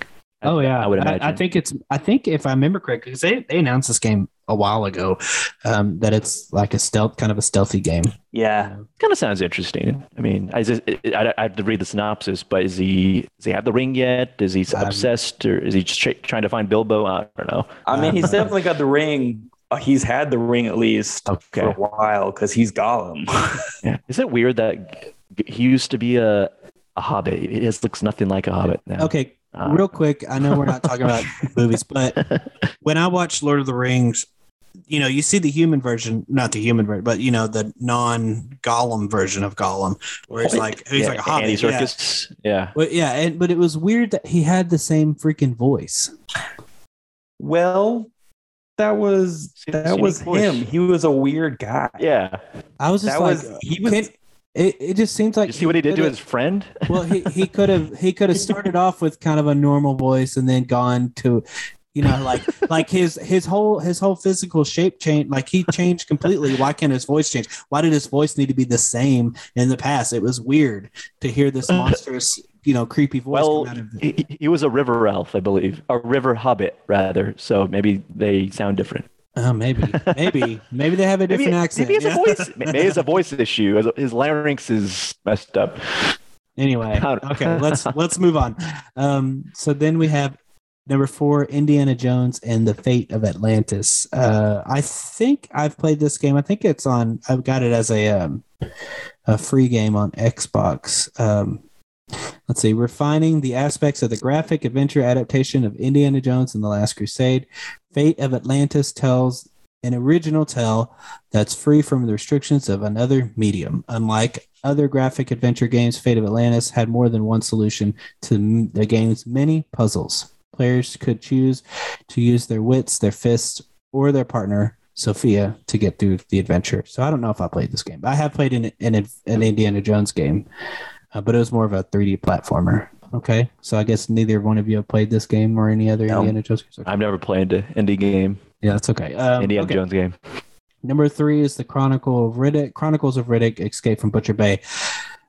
Oh yeah, I would I, imagine. I think it's. I think if I remember correctly, because they they announced this game a while ago. Um, that it's like a stealth, kind of a stealthy game. Yeah. Kind of sounds interesting. I mean, I, just, I, I have to read the synopsis, but is he does he have the ring yet? Is he Um, obsessed, or is he just tra- trying to find Bilbo? I don't know. I mean, he's definitely got the ring. Uh, He's had the ring at least for a while because he's Gollum. [laughs] Yeah. Is it weird that he used to be a a hobbit? He just looks nothing like a hobbit now. Okay, Uh, real quick. I know we're not talking about [laughs] movies, but when I watched Lord of the Rings, you know, you see the human version, not the human version, but you know, the non-Gollum version of Gollum, where he's oh, like he's yeah, like a hobbit. Andy yeah. Serkis. Yeah. But yeah, and but it was weird that he had the same freaking voice. well, that was that see was Nick him. He was a weird guy. Yeah. I was just That like, was he was can- it, it just seems like you see what he did to his friend? well he, he could have he could have started off with kind of a normal voice and then gone to you know like [laughs] like his his whole his whole physical shape change like he changed completely why can't his voice change why did his voice need to be the same in the past it was weird to hear this [laughs] monstrous you know creepy voice Well, come out of he, he was a river elf, I believe, a river hobbit rather. So maybe they sound different. oh maybe maybe [laughs] maybe they have a Maybe, different accent maybe it's yeah. a voice. Maybe it's a voice issue. His larynx is messed up. Anyway, okay, let's let's move on. Um, so then we have number four, Indiana Jones and the Fate of Atlantis. Uh, I think I've played this game. I think it's on. I've got it as a um, a free game on Xbox. Um, let's see, refining the aspects of the graphic adventure adaptation of Indiana Jones and the Last Crusade. Fate of Atlantis tells an original tale that's free from the restrictions of another medium. Unlike other graphic adventure games, Fate of Atlantis had more than one solution to the game's many puzzles. Players could choose to use their wits, their fists, or their partner, Sophia, to get through the adventure. So I don't know if I played this game. but I have played an, an, an Indiana Jones game, uh, but it was more of a 3D platformer. Okay, so I guess neither one of you have played this game or any other No. Indiana Jones games. I've never played an indie game, Yeah, that's okay. Um, Indiana okay. Jones game. Number three is the Chronicle of Riddick. Chronicles of Riddick: Escape from Butcher Bay.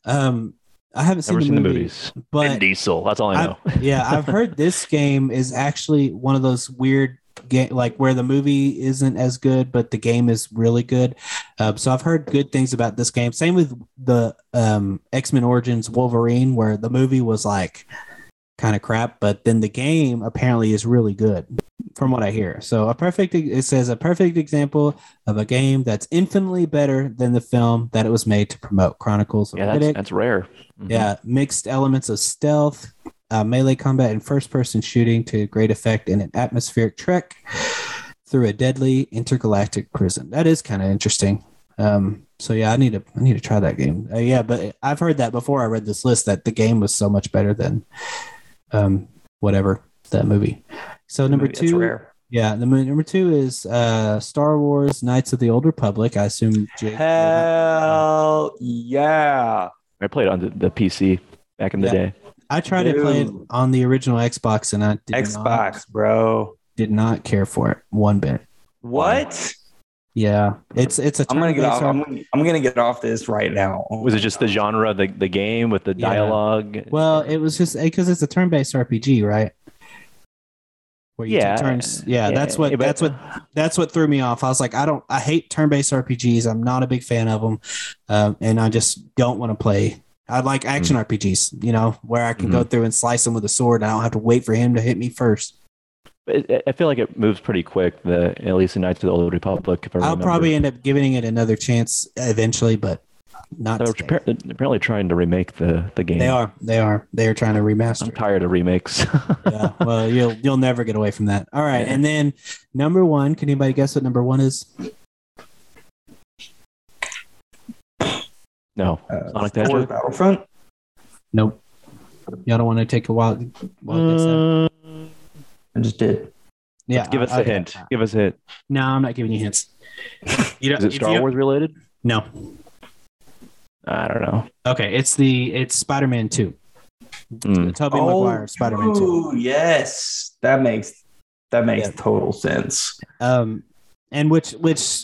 Um, I haven't seen, Never the, seen the movie, movies. Vin but Diesel. That's all I know. [laughs] yeah, I've heard this [laughs] game is actually one of those weird game, like where the movie isn't as good, but the game is really good. Um, so I've heard good things about this game. Same with the um, X Men Origins Wolverine, where the movie was like kind of crap, but then the game apparently is really good, from what I hear. So a perfect it says a perfect example of a game that's infinitely better than the film that it was made to promote. Chronicles of yeah, that's, that's rare. Mhm. Yeah, mixed elements of stealth, uh, melee combat, and first person shooting to great effect in an atmospheric trek through a deadly intergalactic prison. That is kind of interesting. Um, so yeah, I need to I need to try that game. Uh, yeah, but I've heard that before I read this list that the game was so much better than um, whatever that movie. So number Maybe that's two, rare. yeah, the number two is uh, Star Wars: Knights of the Old Republic. I assume Jake. Hell yeah. I played on the, the PC back in the Yeah. day. I tried to play it on the original Xbox, and I did not Xbox, bro. did not care for it one bit. What? Yeah, it's it's a I'm gonna get off. I'm, gonna- I'm gonna get off this right now. Was it just the genre the, the game with the Yeah. dialogue? Well, it was just because it's a turn-based RPG, right? Where you yeah, turns. Yeah, that's what yeah, but- that's what that's what threw me off. I was like, I don't, I hate turn-based RPGs. I'm not a big fan of them, um, and I just don't want to play. I like action Mm. RPGs, you know, where I can go Mm-hmm. through and slice him with a sword. And I don't have to wait for him to hit me first. I feel like it moves pretty quick. The at least the Knights of the Old Republic. If I I'll remember. probably end up giving it another chance eventually, but not. They're today. appar- apparently trying to remake the the game. They are. They are. They are trying to remaster. I'm tired of remakes. [laughs] yeah. Well, you'll you'll never get away from that. All right, and then number one. Can anybody guess what number one is? no, Uh, Sonic the Star Wars Hedgehog? Battlefront. Nope. Y'all don't want to take a wild, wild guess. Uh, I just did. Yeah. give us a okay. hint. Give us a hint. No, I'm not giving you hints. You don't, Is it Star you- Wars related? No. I don't know. Okay, it's the it's Spider-Man Two. Hmm. Tobey Maguire Spider-Man Two. ooh, yes, that makes that makes Yeah. total sense. Um, and which which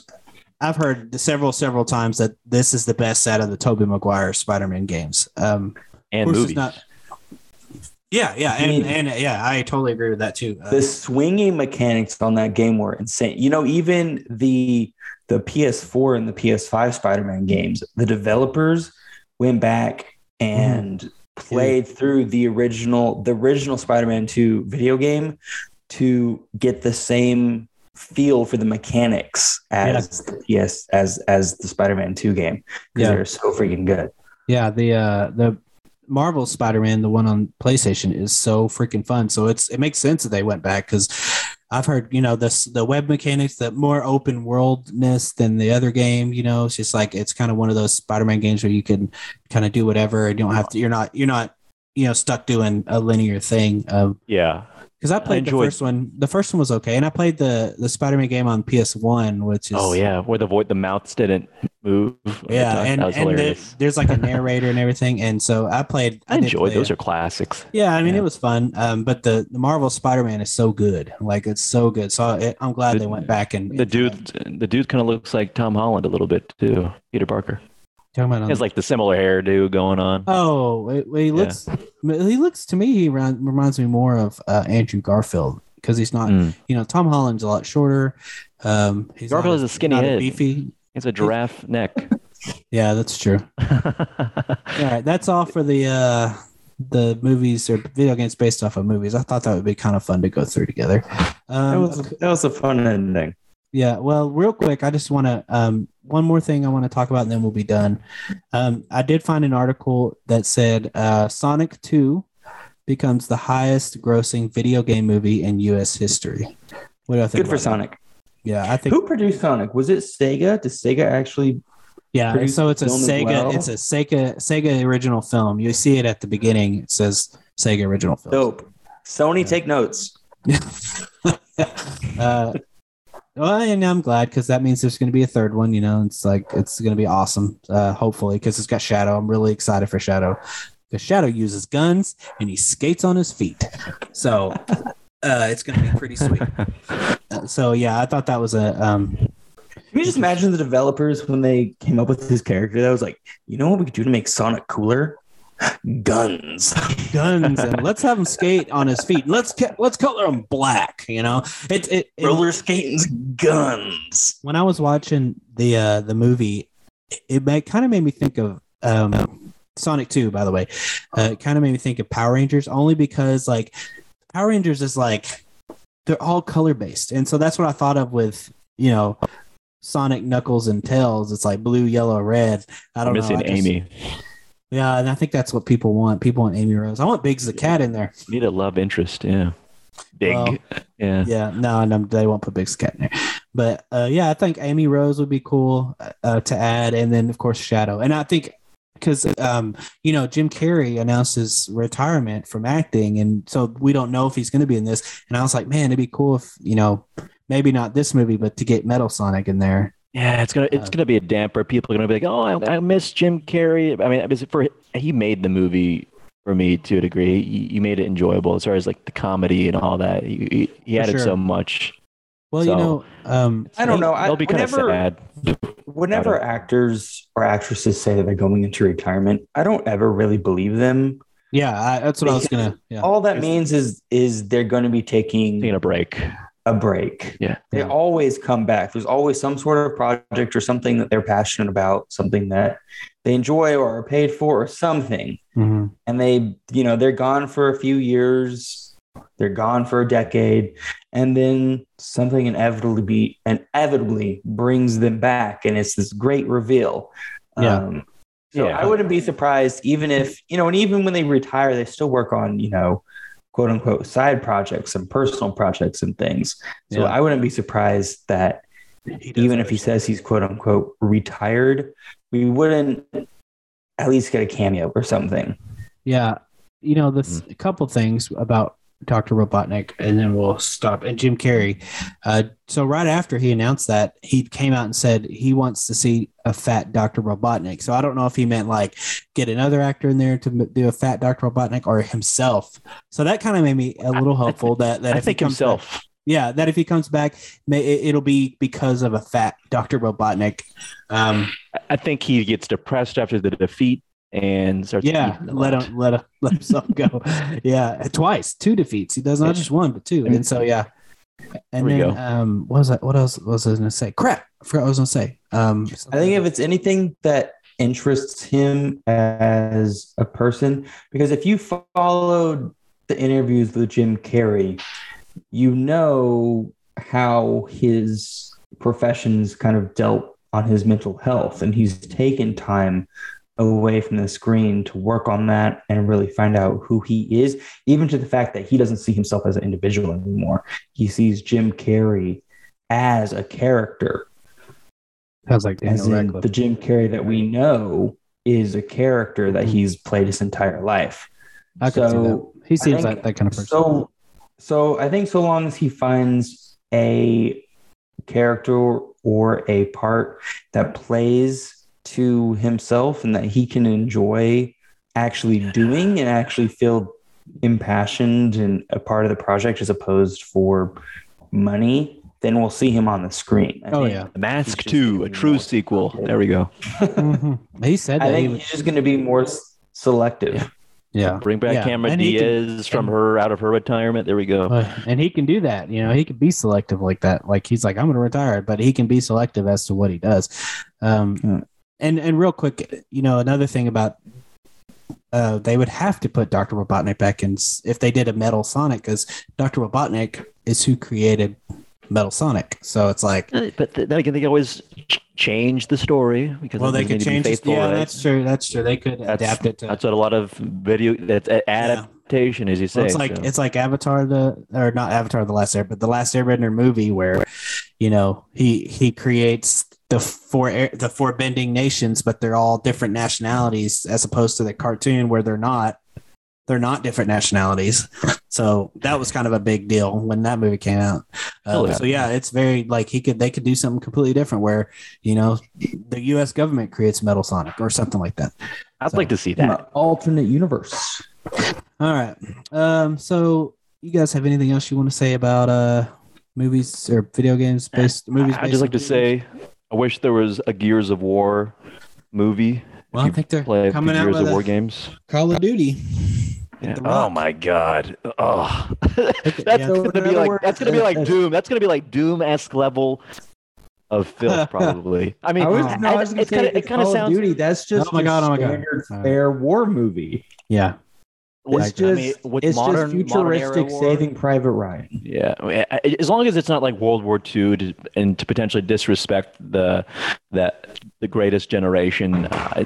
I've heard several several times that this is the best out of the Tobey Maguire Spider-Man games. Um, And course movies. not- Yeah, yeah, and and yeah, I totally agree with that too. Uh, the swinging mechanics on that game were insane. You know, even the the PS4 and the PS5 Spider-Man games, the developers went back and played through the original the original Spider-Man 2 video game to get the same feel for the mechanics as yes PS as as the Spider-Man 2 game because Yeah. they're so freaking good. Yeah, the uh the Marvel Spider-Man, the one on PlayStation, is so freaking fun. So it's it makes sense that they went back because I've heard you know this the web mechanics, the more open worldness than the other game. You know, it's just like it's kind of one of those Spider-Man games where you can kind of do whatever and you don't have to. You're not you're not you know stuck doing a linear thing. Yeah. Because I played the enjoyed- first one. The first one was okay, and I played the the Spider-Man game on PS1, which is Oh yeah, where the voice, the mouths didn't move. yeah, and that was and the, there's like a [laughs] narrator and everything, and so I played. I did enjoyed those. it. Are classics. Yeah, I mean Yeah. it was fun, um, but the, the Marvel Spider-Man is so good, like it's so good. So I, I'm glad The- they went back and The dude, the dude kind of looks like Tom Holland a little bit too. Peter Parker. Talking about He has like the similar hairdo going on. oh, wait, wait, he Yeah. looks he looks to me he reminds me more of uh, Andrew Garfield because he's not Mm. you know Tom Holland's a lot shorter. Um, he's Garfield not has a skinny not head. beefy. It's a giraffe [laughs] neck. Yeah, that's true. [laughs] All right, that's all for the uh the movies or video games based off of movies. I thought that would be kind of fun to go through together. Um, That was that was a fun ending. Yeah, well, real quick, I just want to um, one more thing I want to talk about, and then we'll be done. Um, I did find an article that said uh, Sonic Two becomes the highest grossing video game movie in U.S. history. What do I think? Good for that? Sonic. Yeah, I think. Who produced Sonic? Was it Sega? Did Sega actually? Yeah, so it's a the film as Sega. well? It's a Sega Sega original film. You see it at the beginning. It says Sega original film. Dope. Sony, Yeah. take notes. [laughs] uh, well, and I'm glad because that means there's going to be a third one. You know, it's like it's going to be awesome. Uh, hopefully, because it's got Shadow. I'm really excited for Shadow. Because Shadow uses guns and he skates on his feet, so [laughs] uh, it's going to be pretty sweet. [laughs] Uh, so yeah, I thought that was a um, Can you just imagine the developers when they came up with this character that was like, you know what we could do to make Sonic cooler? Guns. guns and [laughs] let's have him skate on his feet. Let's let's color him black. You know, it it, it Roller skating's guns. when I was watching the uh the movie, it, it kind of made me think of um Sonic 2, by the way. Uh, it kind of made me think of Power Rangers only because like Power Rangers is like they're all color based. And so that's what I thought of with, you know, Sonic, Knuckles, and Tails. It's like blue, yellow, red. I don't missing know. I just- Amy. Yeah, and I think that's what people want. People want Amy Rose. I want Biggs the cat in there. Need a love interest. Yeah. Big. Well, [laughs] yeah. Yeah, no, no, they won't put Biggs the cat in there. But uh, yeah, I think Amy Rose would be cool uh, to add, and then of course Shadow. And I think because um, you know Jim Carrey announced his retirement from acting, and so we don't know if he's going to be in this. And I was like, man, it'd be cool if you know maybe not this movie, but to get Metal Sonic in there. Yeah, it's gonna it's Uh, gonna be a damper. People are gonna be like, "Oh, I, I miss Jim Carrey." I mean, it for he made the movie for me to a degree. He, he made it enjoyable as far as like the comedy and all that. He, he, he added sure. so much. Well, you know, um, I don't know. I- They'll be kind of sad. Whenever actors or actresses say that they're going into retirement, I don't ever really believe them. yeah, I, that's what I was gonna. Yeah, All that means is is they're going to be taking Taking a break. A break. Yeah. They Yeah. always come back. There's always some sort of project or something that they're passionate about, something that they enjoy or are paid for or something. Mhm. And they, you know, they're gone for a few years, they're gone for a decade, and then something inevitably be inevitably brings them back. And it's this great reveal. Yeah. Um, so Yeah. I wouldn't be surprised, even if, you know, and even when they retire, they still work on, you know, quote unquote side projects and personal projects and things. So Yeah. I wouldn't be surprised that even if he says he's quote unquote retired, we wouldn't at least get a cameo or something. Yeah, you know, this a mm. couple things about Dr. Robotnik, and then we'll stop. And Jim Carrey. Uh, so right after he announced that, he came out and said he wants to see a fat Dr. Robotnik. So I don't know if he meant like get another actor in there to do a fat Dr. Robotnik or himself. So that kind of made me a little hopeful that that I if he think comes back- himself. yeah, that if he comes back, it'll be because of a fat Dr. Robotnik. Um, I think he gets depressed after the defeat and starts Yeah, let him let him [laughs] let himself go. [laughs] yeah, twice, two defeats. He does not just one, but two. And so yeah. And There then um what was that what else was I gonna say? Crap. I forgot what I was gonna say. Um I think if it's anything that interests him as a person, because if you followed the interviews with Jim Carrey, you know how his professions kind of dealt on his mental health, and he's taken time away from the screen to work on that and really find out who he is, even to the fact that he doesn't see himself as an individual anymore. He sees Jim Carrey as a character sounds like as in Radcliffe. the Jim Carrey that we know is a character that Mhm. he's played his entire life. I can see that. so He seems like that kind of person. So, so I think so long as he finds a character or a part that plays to himself and that he can enjoy actually doing and actually feel impassioned and a part of the project as opposed for money, then we'll see him on the screen. I Oh, yeah. The Mask He's 2, a true sequel. There we go. Mhm. He said I that he think would, he's just going to be more selective. Yeah. yeah. Bring back Yeah, Cameron and he can- Diaz from her out of her retirement. There we go. Uh, and he can do that. You know, he can be selective like that. Like he's like, I'm going to retire, but he can be selective as to what he does. Um. And and real quick, you know, another thing about uh, they would have to put Dr. Robotnik back in if they did a Metal Sonic because Dr. Robotnik is who created Metal Sonic. So it's like, Uh, But th- then again, they can always change the story because well, they could need be change it. faithful, Yeah, right? that's true. That's true. They could That's- adapt it to. That's what a lot of video that's a- adaptation, as you say. Well, it's like so. it's like Avatar the or not Avatar the Last Air, but the Last Airbender movie where, you know, he he creates the four air, the four bending nations, but they're all different nationalities as opposed to the cartoon where they're not. They're not different nationalities, so that was kind of a big deal when that movie came out. Oh, Uh, yeah. So yeah, it's very like he could they could do something completely different where you know the U.S. government creates Metal Sonic or something like that. I'd so- like to see An that. alternate universe. All right. Um, so you guys have anything else you want to say about uh movies or video games based movies? I'd just like to say, I wish there was a Gears of War movie. well, I think they're Play coming out Gears with of War games. Call of Duty. Yeah. Oh my god. Oh, [laughs] that's yeah. Gonna be like words, that's gonna be like Doom. That's gonna be like Doom esque level of filth, [laughs] probably. I mean, I was, no, I was gonna say kinda, it kind of sounds. of Duty. That's just Oh my your God, oh my God. standard fare war movie. Yeah. It's Like, just I mean, with it's modern- just futuristic war. Saving Private Ryan. Yeah, I mean, as long as it's not like World War II to, and to potentially disrespect the that the greatest generation. Uh,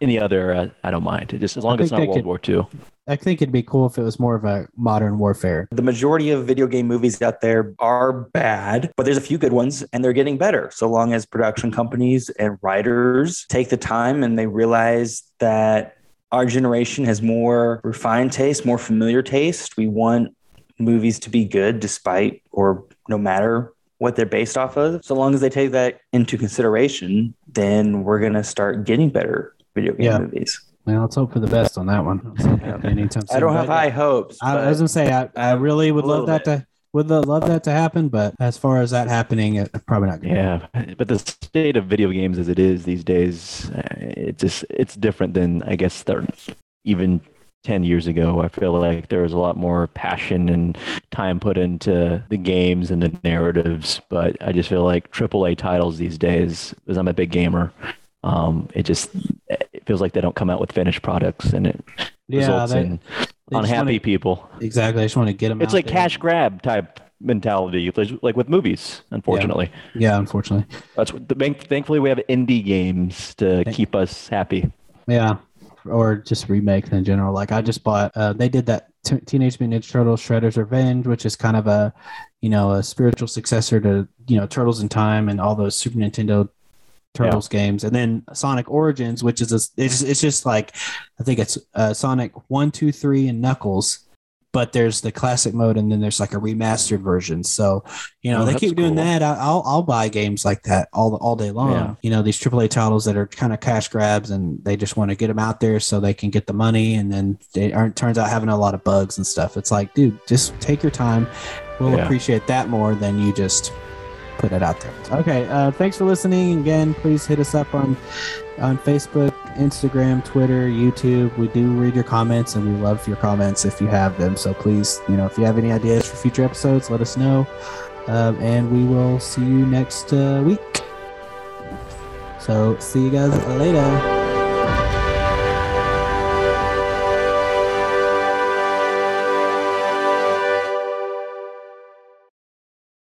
any other, uh, I don't mind. Just as long as it's not World could- War II. I think it'd be cool if it was more of a modern warfare. The majority of video game movies out there are bad, but there's a few good ones and they're getting better. So long as production companies and writers take the time and they realize that our generation has more refined taste, more familiar taste. We want movies to be good despite or no matter what they're based off of. So long as they take that into consideration, then we're going to start getting better video game Yeah. movies. Well, let's hope for the best on that one. [laughs] Anytime I don't have high hopes. I, I was gonna say I, I really would love that to would love that to happen, but as far as that happening, it, probably not. Gonna Yeah, but the state of video games as it is these days, uh, it just it's different than I guess the, even ten years ago. I feel like there was a lot more passion and time put into the games and the narratives, but I just feel like AAA titles these days, because I'm a big gamer, um, it just it feels like they don't come out with finished products, and it Yeah, results they- in they unhappy wanna- people. exactly. I just want to get them. It's like cash grab type mentality, like- with movies. Unfortunately. Yeah, unfortunately. That's what the bank. Thankfully, we have indie games to Thank- keep us happy. Yeah, or just remakes in general. Like I just bought. Uh, they did that t- Teenage Mutant Ninja Turtles: Shredder's Revenge, which is kind of a, you know, a spiritual successor to you know Turtles in Time and all those Super Nintendo Turtles games, and then Sonic Origins, which is a, it's it's just like I think it's uh, Sonic One, Two, Three, and Knuckles. But there's the classic mode, and then there's like a remastered version. So, you know, Oh, they keep doing cool. that. I- I'll I'll buy games like that all all day long. Yeah. You know, these AAA titles that are kind of cash grabs, and they just want to get them out there so they can get the money, and then they aren't turns out having a lot of bugs and stuff. It's like, dude, just take your time. We'll Yeah. appreciate that more than you just put it out there. Okay, uh, thanks for listening. Again, please hit us up on on Facebook, Instagram, Twitter, YouTube. We do read your comments and we love your comments if you have them. So please, you know, if you have any ideas for future episodes, let us know. Um, and we will see you next uh, week. So see you guys later.